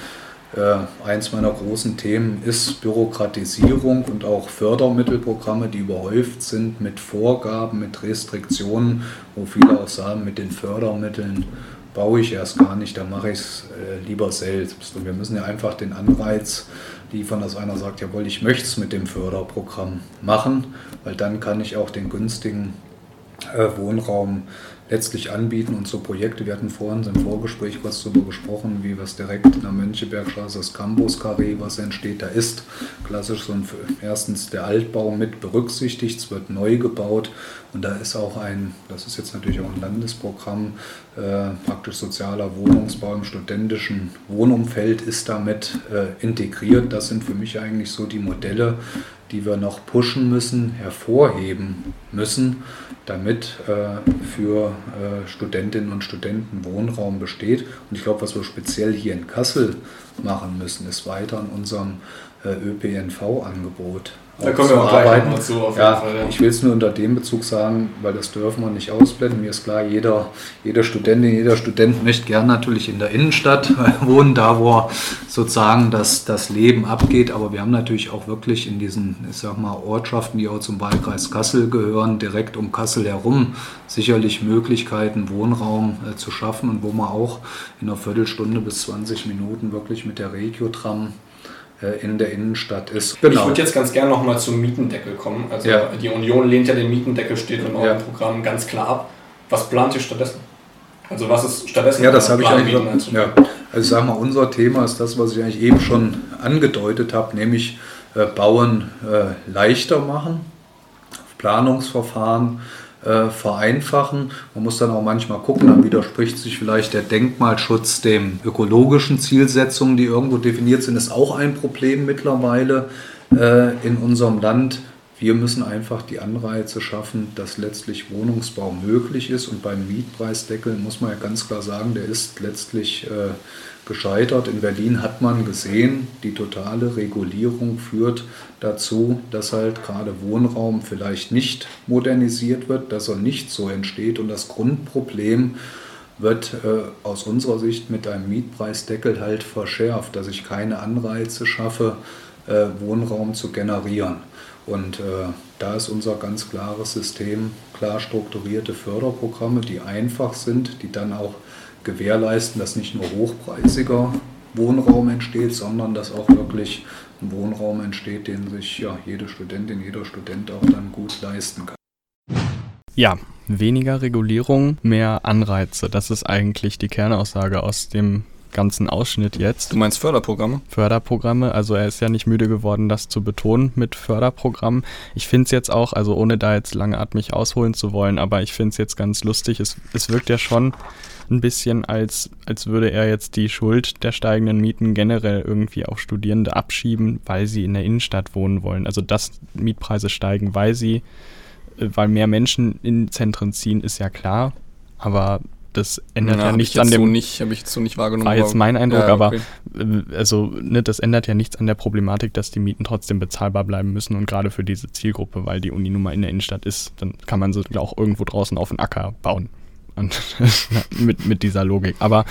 Äh, eins meiner großen Themen ist Bürokratisierung und auch Fördermittelprogramme, die überhäuft sind mit Vorgaben, mit Restriktionen, wo viele auch sagen, mit den Fördermitteln baue ich erst gar nicht, da mache ich es lieber selbst. Und wir müssen ja einfach den Anreiz liefern, dass einer sagt, jawohl, ich möchte es mit dem Förderprogramm machen, weil dann kann ich auch den günstigen äh, Wohnraum letztlich anbieten und so Projekte. Wir hatten vorhin im Vorgespräch was darüber gesprochen, wie was direkt in der Mönchebergstraße, das Campus Carré, was entsteht. Da ist klassisch so ein, erstens der Altbau mit berücksichtigt, es wird neu gebaut und da ist auch ein, das ist jetzt natürlich auch ein Landesprogramm, äh, praktisch sozialer Wohnungsbau im studentischen Wohnumfeld ist damit äh, integriert. Das sind für mich eigentlich so die Modelle, die wir noch pushen müssen, hervorheben müssen, damit äh, für äh, Studentinnen und Studenten Wohnraum besteht. Und ich glaube, was wir speziell hier in Kassel machen müssen, ist weiter an unserem äh, ÖPNV-Angebot da kommen wir auch gleich noch zu, auf ja, Fall, ja. Ich will es nur unter dem Bezug sagen, weil das dürfen wir nicht ausblenden. Mir ist klar, jeder, jeder Studentin, jeder Student möchte gern natürlich in der Innenstadt (laughs) wohnen, da wo sozusagen das, das Leben abgeht. Aber wir haben natürlich auch wirklich in diesen, ich sag mal, Ortschaften, die auch zum Wahlkreis Kassel gehören, direkt um Kassel herum sicherlich Möglichkeiten, Wohnraum äh, zu schaffen und wo man auch in einer Viertelstunde bis 20 Minuten wirklich mit der Regio-Tram in der Innenstadt ist. Genau. Ich würde jetzt ganz gerne nochmal zum Mietendeckel kommen. Also ja. die Union lehnt ja den Mietendeckel, steht in eurem ja. Programm ganz klar ab. Was plant ihr stattdessen? Also was ist stattdessen? Ja, das habe ich eigentlich. Ja. Also ich sage mal, unser Thema ist das, was ich eigentlich eben schon angedeutet habe, nämlich äh, Bauen äh, leichter machen, Planungsverfahren äh, vereinfachen. Man muss dann auch manchmal gucken, dann widerspricht sich vielleicht der Denkmalschutz dem ökologischen Zielsetzungen, die irgendwo definiert sind, ist auch ein Problem mittlerweile äh, in unserem Land. Wir müssen einfach die Anreize schaffen, dass letztlich Wohnungsbau möglich ist. Und beim Mietpreisdeckel muss man ja ganz klar sagen, der ist letztlich äh, gescheitert. In Berlin hat man gesehen, die totale Regulierung führt dazu, dass halt gerade Wohnraum vielleicht nicht modernisiert wird, dass er nicht so entsteht. Und das Grundproblem wird äh, aus unserer Sicht mit einem Mietpreisdeckel halt verschärft, dass ich keine Anreize schaffe, äh, Wohnraum zu generieren. Und äh, da ist unser ganz klares System, klar strukturierte Förderprogramme, die einfach sind, die dann auch gewährleisten, dass nicht nur hochpreisiger Wohnraum entsteht, sondern dass auch wirklich ein Wohnraum entsteht, den sich ja, jede Studentin, jeder Student auch dann gut leisten kann. Ja, weniger Regulierung, mehr Anreize. Das ist eigentlich die Kernaussage aus dem ganzen Ausschnitt jetzt. Du meinst Förderprogramme? Förderprogramme, also er ist ja nicht müde geworden, das zu betonen mit Förderprogrammen. Ich finde es jetzt auch, also ohne da jetzt langatmig ausholen zu wollen, aber ich finde es jetzt ganz lustig. Es, es wirkt ja schon ein bisschen, als, als würde er jetzt die Schuld der steigenden Mieten generell irgendwie auf Studierende abschieben, weil sie in der Innenstadt wohnen wollen. Also dass Mietpreise steigen, weil sie, äh, weil mehr Menschen in Zentren ziehen, ist ja klar. Aber das ändert ja, ja nichts an dem. So nicht, habe ich jetzt so nicht wahrgenommen. War jetzt mein Eindruck, ja, okay. aber äh, also ne, das ändert ja nichts an der Problematik, dass die Mieten trotzdem bezahlbar bleiben müssen und gerade für diese Zielgruppe, weil die Uni nun mal in der Innenstadt ist, dann kann man sie auch irgendwo draußen auf den Acker bauen. (laughs) Mit, mit dieser Logik. Aber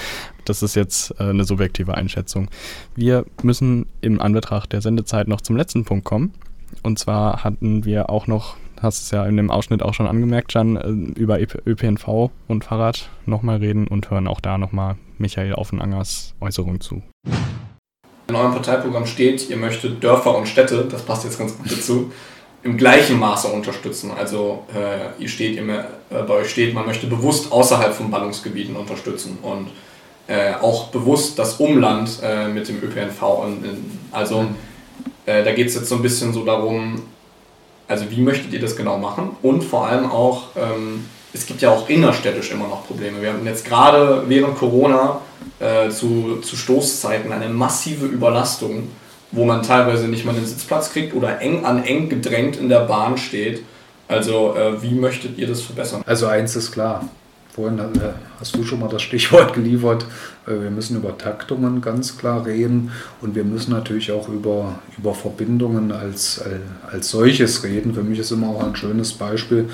das ist jetzt äh, eine subjektive Einschätzung. Wir müssen im Anbetracht der Sendezeit noch zum letzten Punkt kommen. Und zwar hatten wir auch noch hast es ja in dem Ausschnitt auch schon angemerkt, Jan, äh, über ÖPNV und Fahrrad nochmal reden und hören auch da nochmal Michael Offenangers Äußerung zu. In eurem Parteiprogramm steht, ihr möchtet Dörfer und Städte, das passt jetzt ganz gut dazu, im gleichen Maße unterstützen. Also äh, ihr steht, ihr, äh, bei euch steht, man möchte bewusst außerhalb von Ballungsgebieten unterstützen und äh, auch bewusst das Umland äh, mit dem ÖPNV. Und, also mhm. äh, da geht es jetzt so ein bisschen so darum, also wie möchtet ihr das genau machen? Und vor allem auch, ähm, es gibt ja auch innerstädtisch immer noch Probleme. Wir hatten jetzt gerade während Corona äh, zu, zu Stoßzeiten eine massive Überlastung, wo man teilweise nicht mal einen Sitzplatz kriegt oder eng an eng gedrängt in der Bahn steht. Also äh, wie möchtet ihr das verbessern? Also eins ist klar, Vorhin äh, hast du schon mal das Stichwort (laughs) geliefert. Äh, wir müssen über Taktungen ganz klar reden und wir müssen natürlich auch über, über Verbindungen als, als solches reden. Für mich ist immer auch ein schönes Beispiel.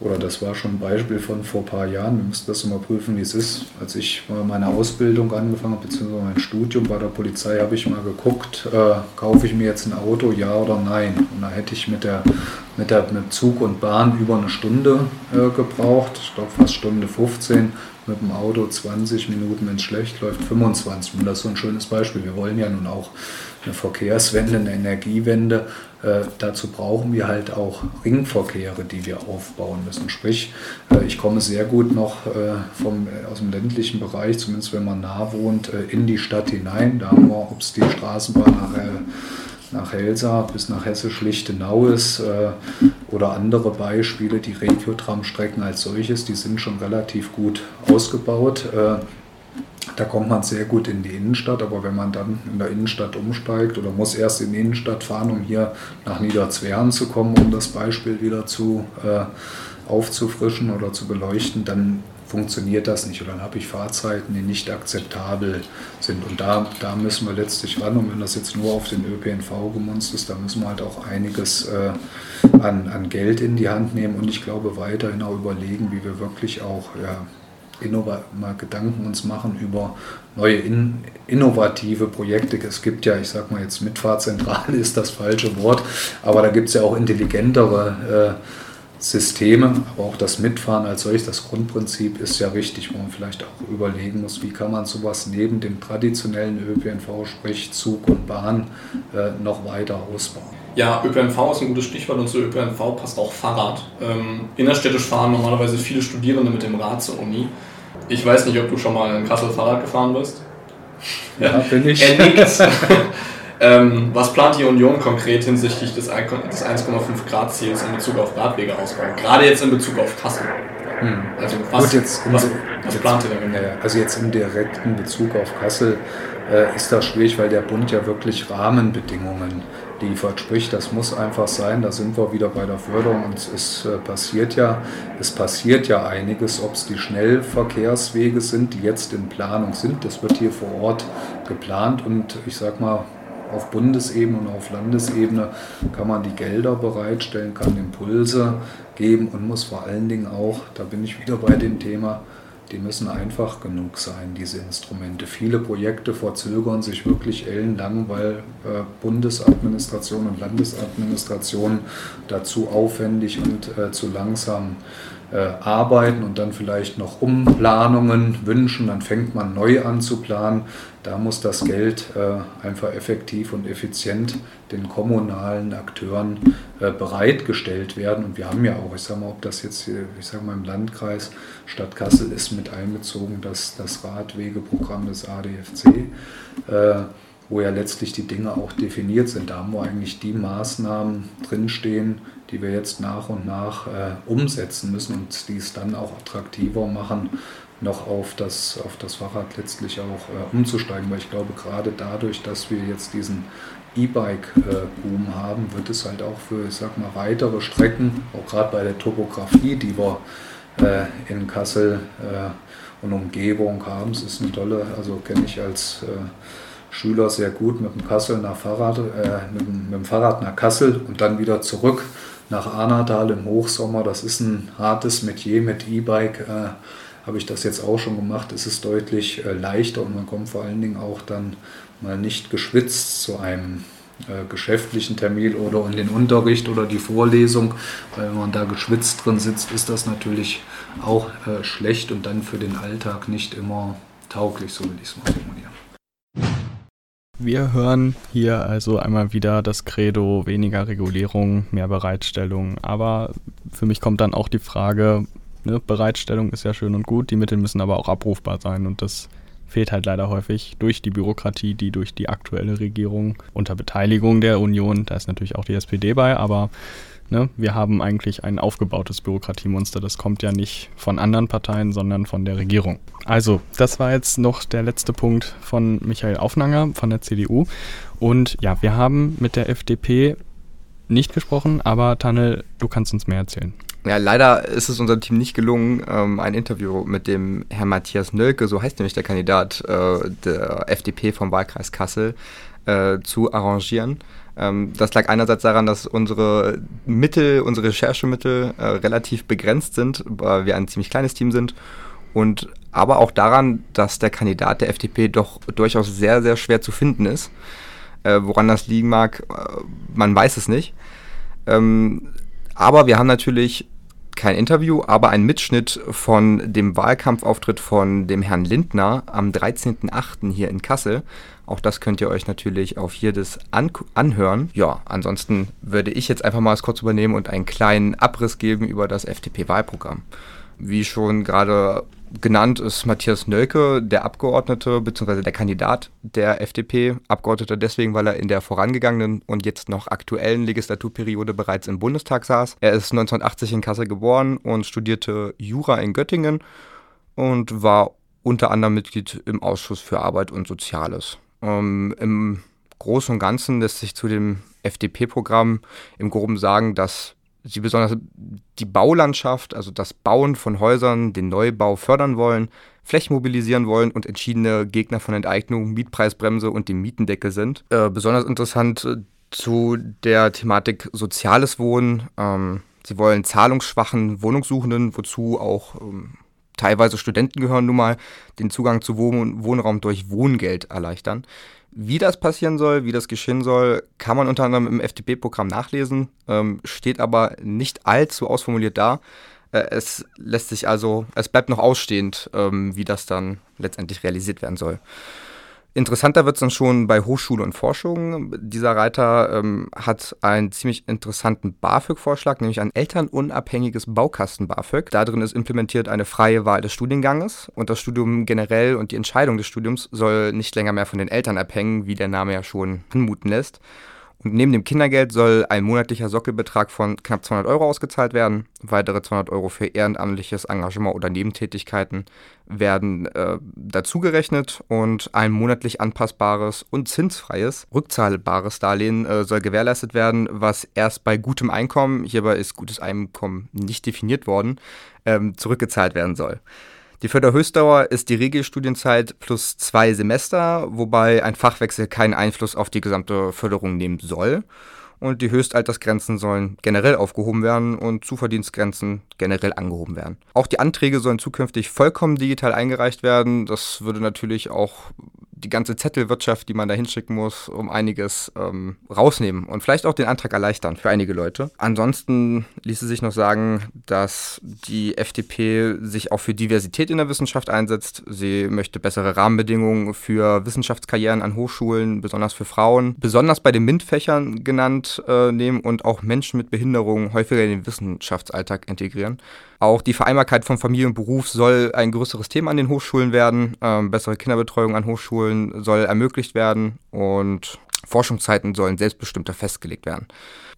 Oder das war schon ein Beispiel von vor ein paar Jahren, wir müssen das immer prüfen, wie es ist. Als ich meine Ausbildung angefangen habe, beziehungsweise mein Studium bei der Polizei, habe ich mal geguckt, äh, kaufe ich mir jetzt ein Auto, ja oder nein. Und da hätte ich mit der, mit der mit Zug und Bahn über eine Stunde äh, gebraucht, ich glaube fast Stunde 15, mit dem Auto 20 Minuten, wenn es schlecht läuft, 25 Minuten. Das ist so ein schönes Beispiel. Wir wollen ja nun auch eine Verkehrswende, eine Energiewende. Äh, dazu brauchen wir halt auch Ringverkehre, die wir aufbauen müssen. Sprich, äh, ich komme sehr gut noch äh, vom, aus dem ländlichen Bereich, zumindest wenn man nah wohnt, äh, in die Stadt hinein. Da haben wir, ob es die Straßenbahn nach, äh, nach Helsa bis nach Hesse-Schlichtenau ist äh, oder andere Beispiele, die Regiotram-Strecken als solches, die sind schon relativ gut ausgebaut. Da kommt man sehr gut in die Innenstadt, aber wenn man dann in der Innenstadt umsteigt oder muss erst in die Innenstadt fahren, um hier nach Niederzweren zu kommen, um das Beispiel wieder zu äh, aufzufrischen oder zu beleuchten, dann funktioniert das nicht. Und dann habe ich Fahrzeiten, die nicht akzeptabel sind. Und da, da müssen wir letztlich ran. Und wenn das jetzt nur auf den ÖPNV gemunzt ist, dann müssen wir halt auch einiges äh, an, an Geld in die Hand nehmen. Und ich glaube weiterhin auch überlegen, wie wir wirklich auch ja, mal Gedanken uns machen über neue in, innovative Projekte. Es gibt ja, ich sag mal jetzt Mitfahrzentrale (laughs) ist das falsche Wort, aber da gibt es ja auch intelligentere äh, Systeme, aber auch das Mitfahren als solches, das Grundprinzip ist ja richtig, wo man vielleicht auch überlegen muss, wie kann man sowas neben dem traditionellen ÖPNV, sprich Zug und Bahn, äh, noch weiter ausbauen. Ja, ÖPNV ist ein gutes Stichwort und zu ÖPNV passt auch Fahrrad. Ähm, innerstädtisch fahren normalerweise viele Studierende mit dem Rad zur Uni. Ich weiß nicht, ob du schon mal in Kassel Fahrrad gefahren bist. Ja, bin ich. (laughs) Er nickt. (laughs) ähm, was plant die Union konkret hinsichtlich des 1,5 Grad Ziels in Bezug auf Radwegeausbau? Gerade jetzt in Bezug auf Kassel. Hm. Also was, Gut, jetzt was, was plant ihr da genau? Also jetzt im direkten Bezug auf Kassel äh, ist das schwierig, weil der Bund ja wirklich Rahmenbedingungen liefert. Sprich, das muss einfach sein, da sind wir wieder bei der Förderung und es äh, passiert ja, es passiert ja einiges, ob es die Schnellverkehrswege sind, die jetzt in Planung sind. Das wird hier vor Ort geplant und ich sag mal, auf Bundesebene und auf Landesebene kann man die Gelder bereitstellen, kann Impulse geben und muss vor allen Dingen auch, da bin ich wieder bei dem Thema, die müssen einfach genug sein, diese Instrumente. Viele Projekte verzögern sich wirklich ellenlang, weil äh, Bundesadministration und Landesadministration dazu aufwendig und äh, zu langsam arbeiten und dann vielleicht noch Umplanungen wünschen, dann fängt man neu an zu planen. Da muss das Geld äh, einfach effektiv und effizient den kommunalen Akteuren äh, bereitgestellt werden. Und wir haben ja auch, ich sage mal, ob das jetzt hier, ich sage mal im Landkreis Stadt Kassel ist mit einbezogen, das, das Radwegeprogramm des ADFC, äh, wo ja letztlich die Dinge auch definiert sind. Da haben wir eigentlich die Maßnahmen drinstehen, die wir jetzt nach und nach äh, umsetzen müssen und die es dann auch attraktiver machen, noch auf das, auf das Fahrrad letztlich auch äh, umzusteigen. Weil ich glaube, gerade dadurch, dass wir jetzt diesen E-Bike-Boom äh, haben, wird es halt auch für, ich sag mal, weitere Strecken, auch gerade bei der Topografie, die wir äh, in Kassel äh, und Umgebung haben. Es ist eine tolle, also kenne ich als äh, Schüler sehr gut mit dem Kassel nach Fahrrad, äh, mit, mit, dem Fahrrad nach Kassel und dann wieder zurück nach Arnatal im Hochsommer. Das ist ein hartes Metier mit E-Bike. Äh, Habe ich das jetzt auch schon gemacht. Es ist deutlich äh, leichter und man kommt vor allen Dingen auch dann mal nicht geschwitzt zu einem äh, geschäftlichen Termin oder in den Unterricht oder die Vorlesung. Weil wenn man da geschwitzt drin sitzt, ist das natürlich auch äh, schlecht und dann für den Alltag nicht immer tauglich, so will ich es mal formulieren. Wir hören hier also einmal wieder das Credo weniger Regulierung, mehr Bereitstellung. Aber für mich kommt dann auch die Frage, ne, Bereitstellung ist ja schön und gut, die Mittel müssen aber auch abrufbar sein und das fehlt halt leider häufig durch die Bürokratie, die durch die aktuelle Regierung unter Beteiligung der Union, da ist natürlich auch die SPD bei, aber Ne? Wir haben eigentlich ein aufgebautes Bürokratiemonster. Das kommt ja nicht von anderen Parteien, sondern von der Regierung. Also, das war jetzt noch der letzte Punkt von Michael Aufnanger von der CDU. Und ja, wir haben mit der FDP nicht gesprochen, aber Tannel, du kannst uns mehr erzählen. Ja, leider ist es unserem Team nicht gelungen, ähm, ein Interview mit dem Herrn Matthias Nölke, so heißt nämlich der Kandidat äh, der FDP vom Wahlkreis Kassel, äh, zu arrangieren. Ähm, das lag einerseits daran, dass unsere Mittel, unsere Recherchemittel äh, relativ begrenzt sind, weil wir ein ziemlich kleines Team sind. Und aber auch daran, dass der Kandidat der FDP doch durchaus sehr, sehr schwer zu finden ist. Äh, woran das liegen mag, äh, man weiß es nicht. Ähm, aber wir haben natürlich kein Interview, aber ein Mitschnitt von dem Wahlkampfauftritt von dem Herrn Lindner am 13.08. hier in Kassel. Auch das könnt ihr euch natürlich auf das an anhören. Ja, ansonsten würde ich jetzt einfach mal es kurz übernehmen und einen kleinen Abriss geben über das FDP-Wahlprogramm. Wie schon gerade genannt ist Matthias Nölke, der Abgeordnete bzw. der Kandidat der FDP. Abgeordneter deswegen, weil er in der vorangegangenen und jetzt noch aktuellen Legislaturperiode bereits im Bundestag saß. Er ist 1980 in Kassel geboren und studierte Jura in Göttingen und war unter anderem Mitglied im Ausschuss für Arbeit und Soziales. Ähm, Im Großen und Ganzen lässt sich zu dem FDP-Programm im Groben sagen, dass sie besonders die Baulandschaft, also das Bauen von Häusern, den Neubau fördern wollen, Flächen mobilisieren wollen und entschiedene Gegner von Enteignung, Mietpreisbremse und dem Mietendeckel sind. Äh, besonders interessant äh, zu der Thematik soziales Wohnen. Ähm, sie wollen zahlungsschwachen Wohnungssuchenden, wozu auch ähm, teilweise Studenten gehören nun mal, den Zugang zu Wohn Wohnraum durch Wohngeld erleichtern. Wie das passieren soll, wie das geschehen soll, kann man unter anderem im FDP-Programm nachlesen, ähm, steht aber nicht allzu ausformuliert da. Äh, es lässt sich also, es bleibt noch ausstehend, ähm, wie das dann letztendlich realisiert werden soll. Interessanter wird es dann schon bei Hochschule und Forschung. Dieser Reiter ähm, hat einen ziemlich interessanten BAföG-Vorschlag, nämlich ein elternunabhängiges Baukasten-BAföG. Darin ist implementiert eine freie Wahl des Studienganges und das Studium generell und die Entscheidung des Studiums soll nicht länger mehr von den Eltern abhängen, wie der Name ja schon anmuten lässt. Neben dem Kindergeld soll ein monatlicher Sockelbetrag von knapp 200 Euro ausgezahlt werden. Weitere 200 Euro für ehrenamtliches Engagement oder Nebentätigkeiten werden äh, dazugerechnet und ein monatlich anpassbares und zinsfreies, rückzahlbares Darlehen äh, soll gewährleistet werden, was erst bei gutem Einkommen, hierbei ist gutes Einkommen nicht definiert worden, ähm, zurückgezahlt werden soll. Die Förderhöchstdauer ist die Regelstudienzeit plus zwei Semester, wobei ein Fachwechsel keinen Einfluss auf die gesamte Förderung nehmen soll. Und die Höchstaltersgrenzen sollen generell aufgehoben werden und Zuverdienstgrenzen generell angehoben werden. Auch die Anträge sollen zukünftig vollkommen digital eingereicht werden. Das würde natürlich auch die ganze Zettelwirtschaft, die man da hinschicken muss, um einiges ähm, rausnehmen und vielleicht auch den Antrag erleichtern für einige Leute. Ansonsten ließe sich noch sagen, dass die FDP sich auch für Diversität in der Wissenschaft einsetzt. Sie möchte bessere Rahmenbedingungen für Wissenschaftskarrieren an Hochschulen, besonders für Frauen, besonders bei den MINT-Fächern genannt äh, nehmen und auch Menschen mit Behinderungen häufiger in den Wissenschaftsalltag integrieren. Auch die Vereinbarkeit von Familie und Beruf soll ein größeres Thema an den Hochschulen werden. Ähm, bessere Kinderbetreuung an Hochschulen soll ermöglicht werden und Forschungszeiten sollen selbstbestimmter festgelegt werden.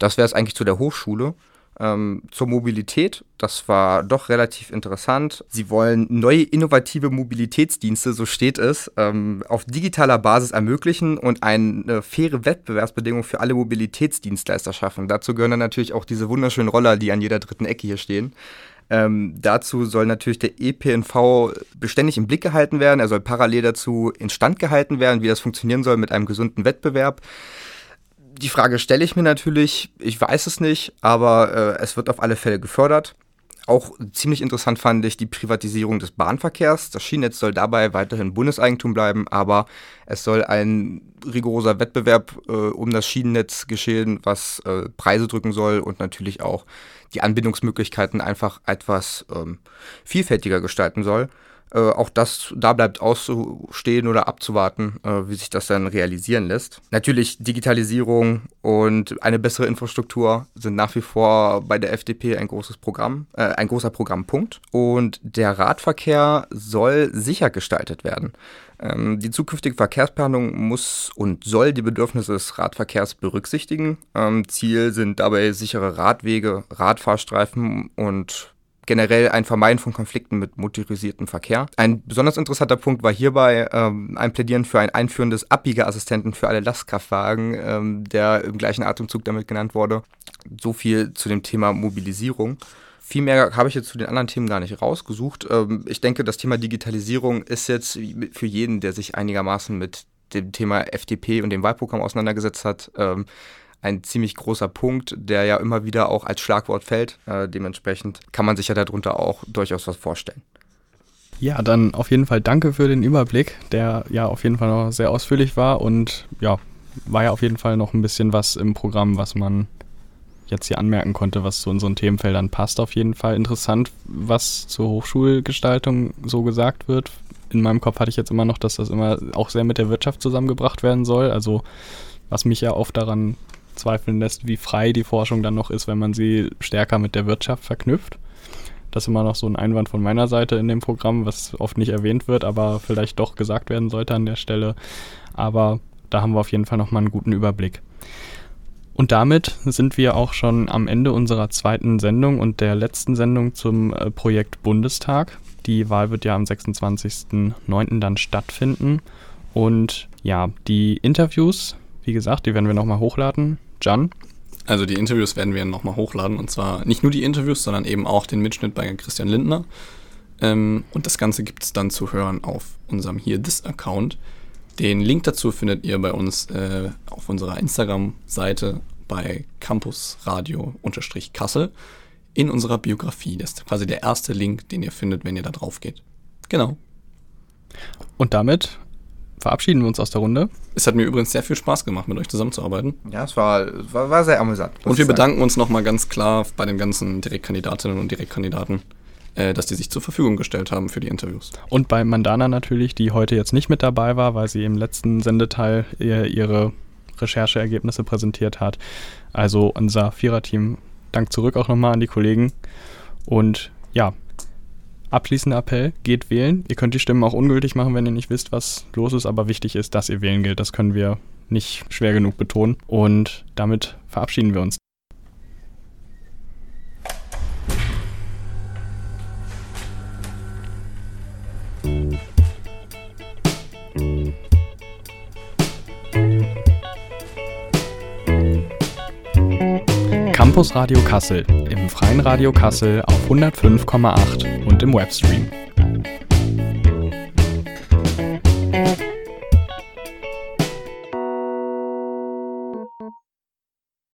Das wäre es eigentlich zu der Hochschule. Ähm, zur Mobilität, das war doch relativ interessant. Sie wollen neue innovative Mobilitätsdienste, so steht es, ähm, auf digitaler Basis ermöglichen und eine faire Wettbewerbsbedingung für alle Mobilitätsdienstleister schaffen. Dazu gehören dann natürlich auch diese wunderschönen Roller, die an jeder dritten Ecke hier stehen. Ähm, dazu soll natürlich der EPNV beständig im Blick gehalten werden. Er soll parallel dazu instand gehalten werden, wie das funktionieren soll mit einem gesunden Wettbewerb. Die Frage stelle ich mir natürlich, ich weiß es nicht, aber äh, es wird auf alle Fälle gefördert. Auch ziemlich interessant fand ich die Privatisierung des Bahnverkehrs. Das Schienennetz soll dabei weiterhin Bundeseigentum bleiben, aber es soll ein rigoroser Wettbewerb äh, um das Schienennetz geschehen, was äh, Preise drücken soll und natürlich auch die Anbindungsmöglichkeiten einfach etwas ähm, vielfältiger gestalten soll. Äh, auch das, da bleibt auszustehen oder abzuwarten, äh, wie sich das dann realisieren lässt. Natürlich Digitalisierung und eine bessere Infrastruktur sind nach wie vor bei der FDP ein großes Programm, äh, ein großer Programmpunkt. Und der Radverkehr soll sicher gestaltet werden. Ähm, die zukünftige Verkehrsplanung muss und soll die Bedürfnisse des Radverkehrs berücksichtigen. Ähm, Ziel sind dabei sichere Radwege, Radfahrstreifen und generell ein Vermeiden von Konflikten mit motorisiertem Verkehr. Ein besonders interessanter Punkt war hierbei ähm, ein Plädieren für ein Einführen des Abbiegeassistenten für alle Lastkraftwagen, ähm, der im gleichen Atemzug damit genannt wurde. So viel zu dem Thema Mobilisierung. Viel mehr habe ich jetzt zu den anderen Themen gar nicht rausgesucht. Ähm, ich denke, das Thema Digitalisierung ist jetzt für jeden, der sich einigermaßen mit dem Thema FDP und dem Wahlprogramm auseinandergesetzt hat, ähm, ein ziemlich großer Punkt, der ja immer wieder auch als Schlagwort fällt. Äh, dementsprechend kann man sich ja darunter auch durchaus was vorstellen. Ja, dann auf jeden Fall danke für den Überblick, der ja auf jeden Fall noch sehr ausführlich war und ja, war ja auf jeden Fall noch ein bisschen was im Programm, was man jetzt hier anmerken konnte, was zu unseren Themenfeldern passt. Auf jeden Fall interessant, was zur Hochschulgestaltung so gesagt wird. In meinem Kopf hatte ich jetzt immer noch, dass das immer auch sehr mit der Wirtschaft zusammengebracht werden soll. Also was mich ja oft daran zweifeln lässt, wie frei die Forschung dann noch ist, wenn man sie stärker mit der Wirtschaft verknüpft. Das ist immer noch so ein Einwand von meiner Seite in dem Programm, was oft nicht erwähnt wird, aber vielleicht doch gesagt werden sollte an der Stelle. Aber da haben wir auf jeden Fall nochmal einen guten Überblick. Und damit sind wir auch schon am Ende unserer zweiten Sendung und der letzten Sendung zum äh, Projekt Bundestag. Die Wahl wird ja am 26.09. dann stattfinden. Und ja, die Interviews, wie gesagt, die werden wir nochmal hochladen. Jan? Also die Interviews werden wir nochmal hochladen. Und zwar nicht nur die Interviews, sondern eben auch den Mitschnitt bei Christian Lindner. Ähm, und das Ganze gibt es dann zu hören auf unserem hier This-Account. Den Link dazu findet ihr bei uns äh, auf unserer Instagram-Seite bei campusradio-kassel in unserer Biografie. Das ist quasi der erste Link, den ihr findet, wenn ihr da drauf geht. Genau. Und damit verabschieden wir uns aus der Runde. Es hat mir übrigens sehr viel Spaß gemacht, mit euch zusammenzuarbeiten. Ja, es war, war, war sehr amüsant. Und wir bedanken uns nochmal ganz klar bei den ganzen Direktkandidatinnen und Direktkandidaten äh, dass die sich zur Verfügung gestellt haben für die Interviews. Und bei Mandana natürlich, die heute jetzt nicht mit dabei war, weil sie im letzten Sendeteil ihre Rechercheergebnisse präsentiert hat. Also unser Viererteam, Dank zurück auch nochmal an die Kollegen. Und ja, abschließender Appell, geht wählen. Ihr könnt die Stimmen auch ungültig machen, wenn ihr nicht wisst, was los ist, aber wichtig ist, dass ihr wählen gilt. Das können wir nicht schwer genug betonen. Und damit verabschieden wir uns. Campus Radio Kassel, im freien Radio Kassel auf 105,8 und im Webstream.